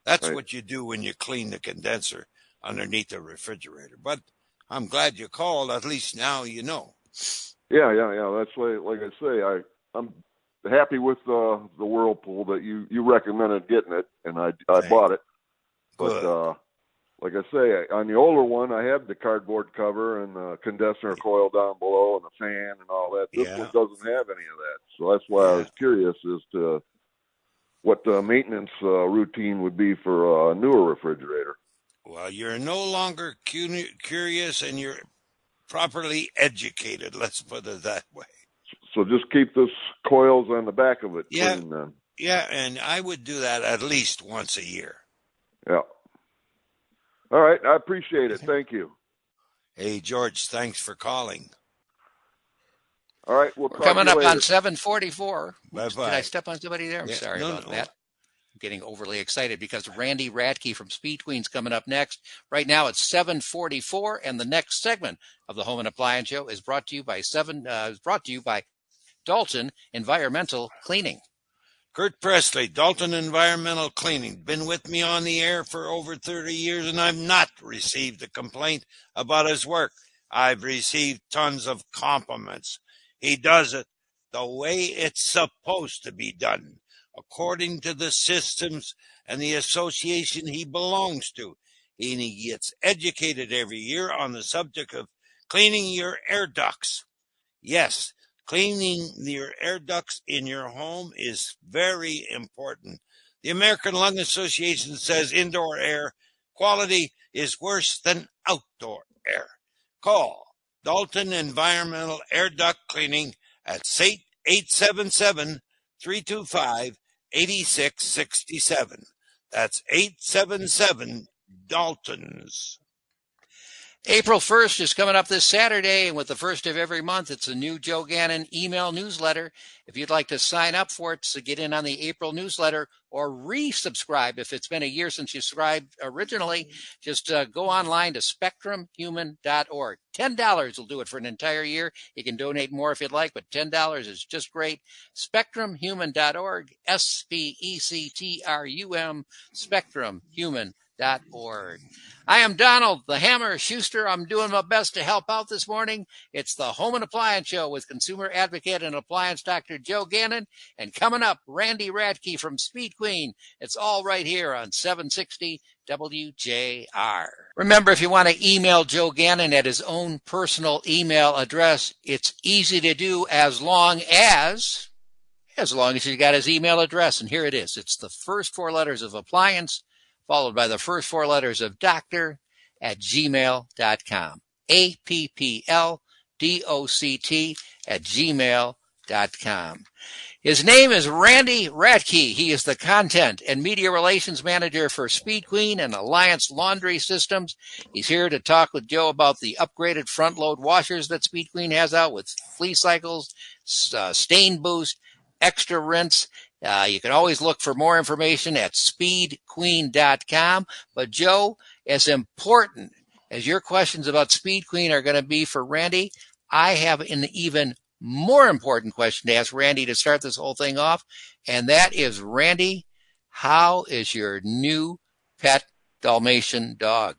That's Right. what you do when you clean the condenser underneath the refrigerator. But I'm glad you called. At least now you know. Yeah, yeah, yeah. That's like like I say, I I'm happy with uh, the Whirlpool that you you recommended getting it, and I I Hey. bought it. But Good. uh, like I say, on the older one, I had the cardboard cover and the condenser coil down below and the fan and all that. This Yeah. one doesn't have any of that, so that's why I was curious as to what the maintenance uh, routine would be for a newer refrigerator. Well, you're no longer cu- curious and you're properly educated. Let's put it that way. So just keep this coils on the back of it Yeah. clean then. Yeah, and I would do that at least once a year. Yeah. All right, I appreciate it. Thank you. Hey, George, thanks for calling. All right, we'll We're coming to you up on later. Bye744. Did I step on somebody there? I'm Yeah, sorry no, about no. that. I'm getting overly excited because Randy Radke from Speed Queen's coming up next. Right now it's 744, and the next segment of the Home and Appliance Show is brought to you by seven uh, is brought to you by Dalton Environmental Cleaning. Kurt Presley, Dalton Environmental Cleaning, been with me on the air for over 30 years, and I've not received a complaint about his work. I've received tons of compliments. He does it the way it's supposed to be done, according to the systems and the association he belongs to. And he gets educated every year on the subject of cleaning your air ducts. Yes, cleaning your air ducts in your home is very important. The American Lung Association says indoor air quality is worse than outdoor air. Call Dalton Environmental Air Duct Cleaning at 877 325 8667. That's 877 Daltons. April 1st is coming up this Saturday, and with the first of every month, it's a new Joe Gannon email newsletter. If you'd like to sign up for it to get in on the April newsletter or resubscribe, if it's been a year since you subscribed originally, just uh, go online to spectrumhuman.org. $10 will do it for an entire year. You can donate more if you'd like, but $10 is just great. Spectrumhuman.org, S P E C T R U M, spectrumhuman.org. I am Donald, the Hammer Schuster. I'm doing my best to help out this morning. It's the Home and Appliance Show with consumer advocate and appliance doctor Joe Gannon. And coming up, Randy Radke from Speed Queen. It's all right here on 760 WJR. Remember, if you want to email Joe Gannon at his own personal email address, it's easy to do as long as as long as you got his email address. And here it is. It's the first four letters of appliance followed by the first four letters of doctor at gmail.com. A P P L D O C T at gmail.com. His name is Randy Radke. He is the content and media relations manager for Speed Queen and Alliance Laundry Systems. He's here to talk with Joe about the upgraded front load washers that Speed Queen has out with flea cycles, uh, stain boost, extra rinse. Uh, you can always look for more information at speedqueen.com. But Joe, as important as your questions about Speed Queen are going to be for Randy, I have an even more important question to ask Randy to start this whole thing off. And that is, Randy, how is your new pet Dalmatian dog?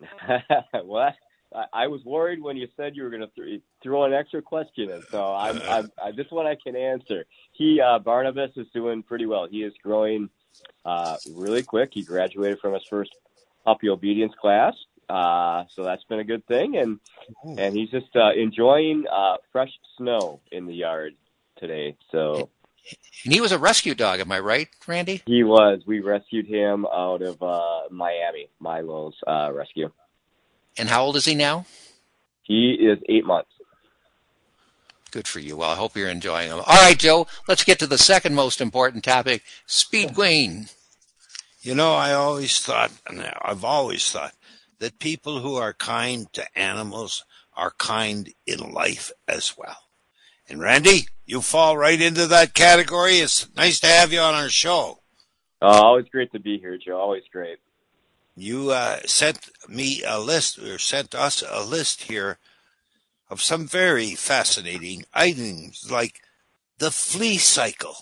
what? I, I was worried when you said you were going to th- throw an extra question in, so I'm, I'm, I, this one I can answer. He uh, Barnabas is doing pretty well. He is growing uh, really quick. He graduated from his first puppy obedience class, uh, so that's been a good thing. And and he's just uh, enjoying uh, fresh snow in the yard today. So And he was a rescue dog, am I right, Randy? he was. We rescued him out of uh, Miami, Milo's uh, rescue. And how old is he now? He is eight months. Good for you. Well, I hope you're enjoying them. All right, Joe, let's get to the second most important topic Speed Queen. You know, I always thought, and I've always thought, that people who are kind to animals are kind in life as well. And Randy, you fall right into that category. It's nice to have you on our show. Oh, always great to be here, Joe. Always great. You uh, sent me a list or sent us a list here of some very fascinating items like the flea cycle.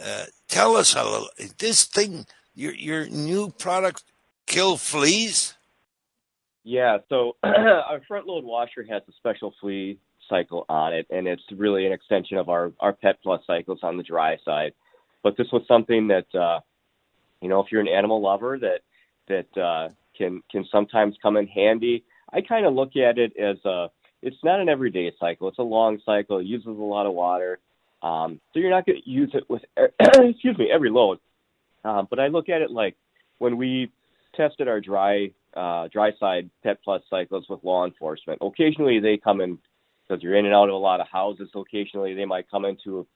Uh, tell us a little. This thing, your your new product, kill fleas? Yeah. So our front load washer has a special flea cycle on it, and it's really an extension of our our Pet Plus cycles on the dry side. But this was something that uh, you know, if you're an animal lover, that that uh, can can sometimes come in handy. I kind of look at it as a it's not an everyday cycle. It's a long cycle. It uses a lot of water, um, so you're not going to use it with excuse me every load. Um, but I look at it like when we tested our dry uh, dry side Pet Plus cycles with law enforcement. Occasionally they come in because you're in and out of a lot of houses. Occasionally they might come into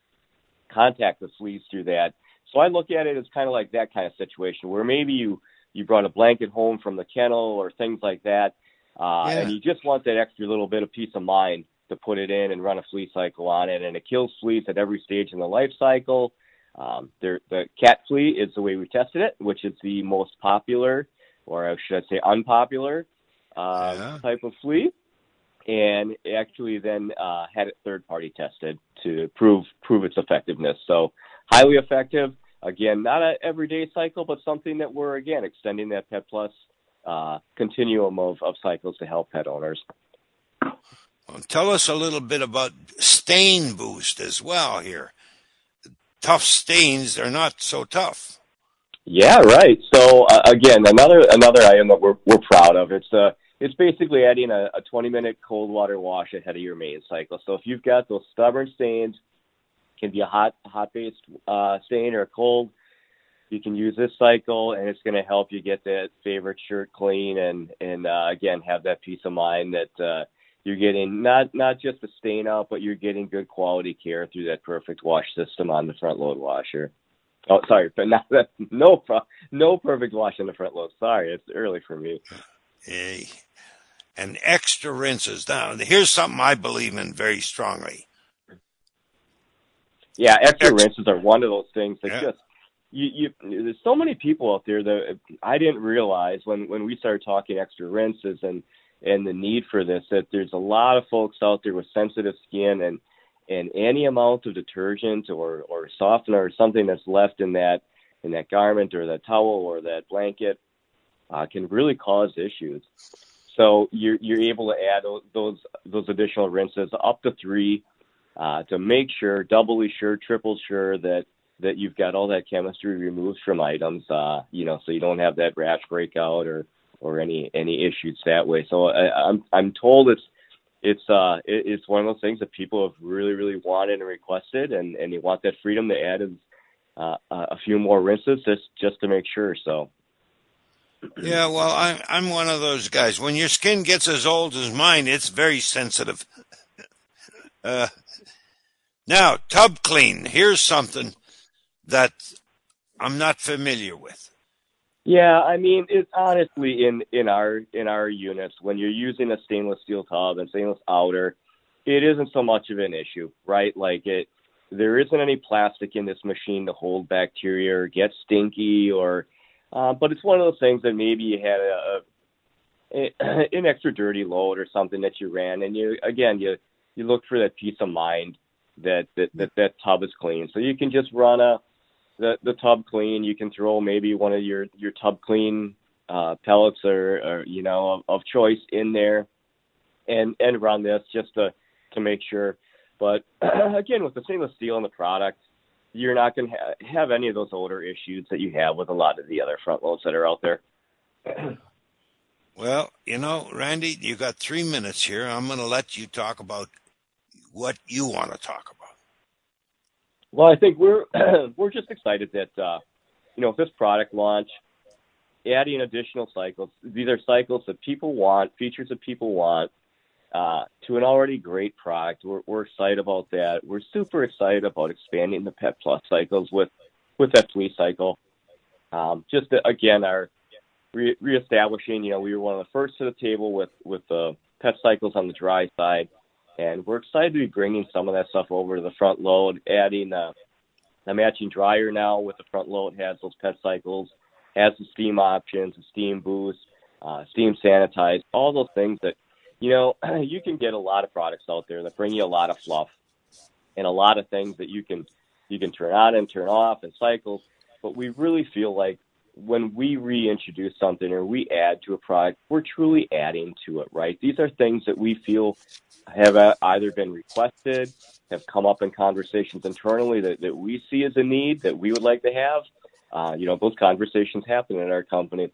contact with fleas through that. So I look at it as kind of like that kind of situation where maybe you you brought a blanket home from the kennel or things like that, uh, yeah. and you just want that extra little bit of peace of mind to put it in and run a flea cycle on it, and it kills fleas at every stage in the life cycle. Um, the cat flea is the way we tested it, which is the most popular, or should I say unpopular, uh, yeah. type of flea, and actually then uh, had it third party tested to prove prove its effectiveness. So highly effective. Again, not an everyday cycle, but something that we're again extending that Pet Plus uh, continuum of, of cycles to help pet owners. Well, tell us a little bit about stain boost as well here. Tough stains, they're not so tough. Yeah, right. So uh, again, another another item that we're we're proud of. It's uh it's basically adding a, a 20 minute cold water wash ahead of your main cycle. So if you've got those stubborn stains, can be a hot hot based uh, stain or a cold. You can use this cycle, and it's going to help you get that favorite shirt clean, and and uh, again have that peace of mind that uh, you're getting not not just a stain out, but you're getting good quality care through that perfect wash system on the front load washer. Oh, sorry, but not that no no perfect wash on the front load. Sorry, it's early for me. Hey, and extra rinses. Now, here's something I believe in very strongly. Yeah, extra rinses are one of those things that yeah. just you, you there's so many people out there that I didn't realize when when we started talking extra rinses and and the need for this that there's a lot of folks out there with sensitive skin and and any amount of detergent or or softener or something that's left in that in that garment or that towel or that blanket uh, can really cause issues. So you're you're able to add those those additional rinses up to three uh, to make sure, doubly sure, triple sure that that you've got all that chemistry removed from items. Uh, you know, so you don't have that rash breakout or or any any issues that way. So I, I'm I'm told it's it's uh it, it's one of those things that people have really really wanted and requested, and and you want that freedom to add uh, a few more rinses just just to make sure. So. Yeah, well, I'm I'm one of those guys. When your skin gets as old as mine, it's very sensitive. Uh, now, tub clean. Here's something that I'm not familiar with. Yeah, I mean, it's honestly in in our in our units when you're using a stainless steel tub and stainless outer, it isn't so much of an issue, right? Like it, there isn't any plastic in this machine to hold bacteria or get stinky or, uh, but it's one of those things that maybe you had a, a an extra dirty load or something that you ran, and you again you you look for that peace of mind that that that, that tub is clean. So you can just run a the the tub clean. You can throw maybe one of your your tub clean uh, pellets or, or you know of, of choice in there, and and run this just to to make sure. But again, with the stainless steel in the product, you're not going to ha- have any of those odor issues that you have with a lot of the other front loads that are out there. well, you know, Randy, you got three minutes here. I'm going to let you talk about what you want to talk about. Well, I think we're we're just excited that uh, you know with this product launch, adding additional cycles. These are cycles that people want, features that people want, uh, to an already great product. We're, we're excited about that. We're super excited about expanding the Pet Plus cycles with with that cycle. Um, just to, again, our re- reestablishing. You know, we were one of the first to the table with with the pet cycles on the dry side and we're excited to be bringing some of that stuff over to the front load, adding uh, a matching dryer now with the front load has those pet cycles. has the steam options, the steam boost, uh, steam sanitize, all those things that, you know, you can get a lot of products out there that bring you a lot of fluff and a lot of things that you can you can turn on and turn off and cycles. But we really feel like when we reintroduce something or we add to a product, we're truly adding to it, right? These are things that we feel have uh, either been requested, have come up in conversations internally that, that we see as a need that we would like to have. Uh, you know, those conversations happen in our company.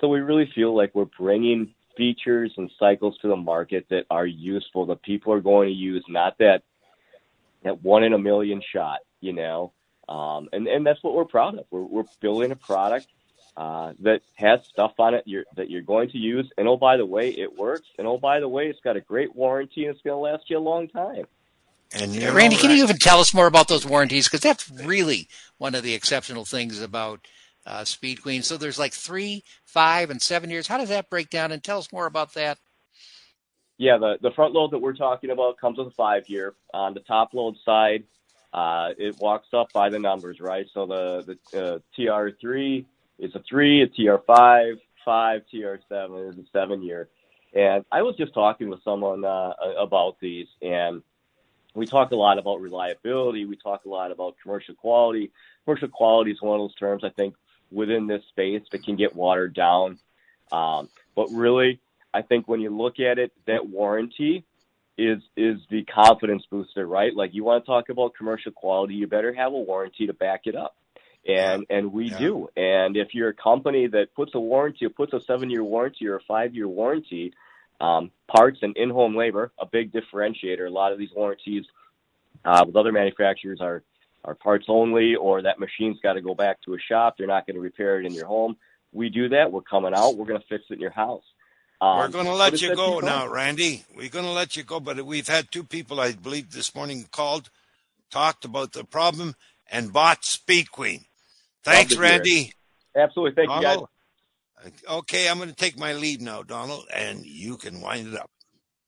So we really feel like we're bringing features and cycles to the market that are useful, that people are going to use, not that that one in a million shot, you know. Um, and and that's what we're proud of. We're we're building a product uh, that has stuff on it you're, that you're going to use. And oh, by the way, it works. And oh, by the way, it's got a great warranty and it's going to last you a long time. And Randy, can you even tell us more about those warranties? Because that's really one of the exceptional things about uh, Speed Queen. So there's like three, five, and seven years. How does that break down? And tell us more about that. Yeah, the the front load that we're talking about comes with a five year. On the top load side, uh, it walks up by the numbers, right? So the the uh, TR3 is a three, a TR5, five, TR7 is a seven year. And I was just talking with someone uh, about these, and we talk a lot about reliability. We talk a lot about commercial quality. Commercial quality is one of those terms I think within this space that can get watered down. Um, but really, I think when you look at it, that warranty is is the confidence booster, right? Like you want to talk about commercial quality, you better have a warranty to back it up. And and we yeah. do. And if you're a company that puts a warranty, puts a seven year warranty or a five year warranty, um, parts and in home labor, a big differentiator. A lot of these warranties uh, with other manufacturers are are parts only, or that machine's got to go back to a shop. They're not going to repair it in your home. We do that. We're coming out. We're going to fix it in your house. Um, We're going to let you go now, Randy. We're going to let you go, but we've had two people, I believe, this morning called, talked about the problem, and bought Speed Queen. Thanks, Randy. Absolutely. Thank Donald, you, guys. Uh, okay, I'm going to take my leave now, Donald, and you can wind it up.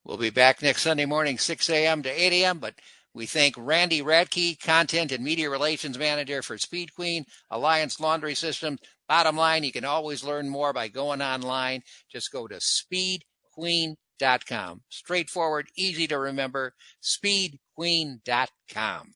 We'll be back next Sunday morning, 6 a.m. to 8 a.m., but we thank Randy Radke, Content and Media Relations Manager for Speed Queen, Alliance Laundry System. Bottom line, you can always learn more by going online. Just go to speedqueen.com. Straightforward, easy to remember, speedqueen.com.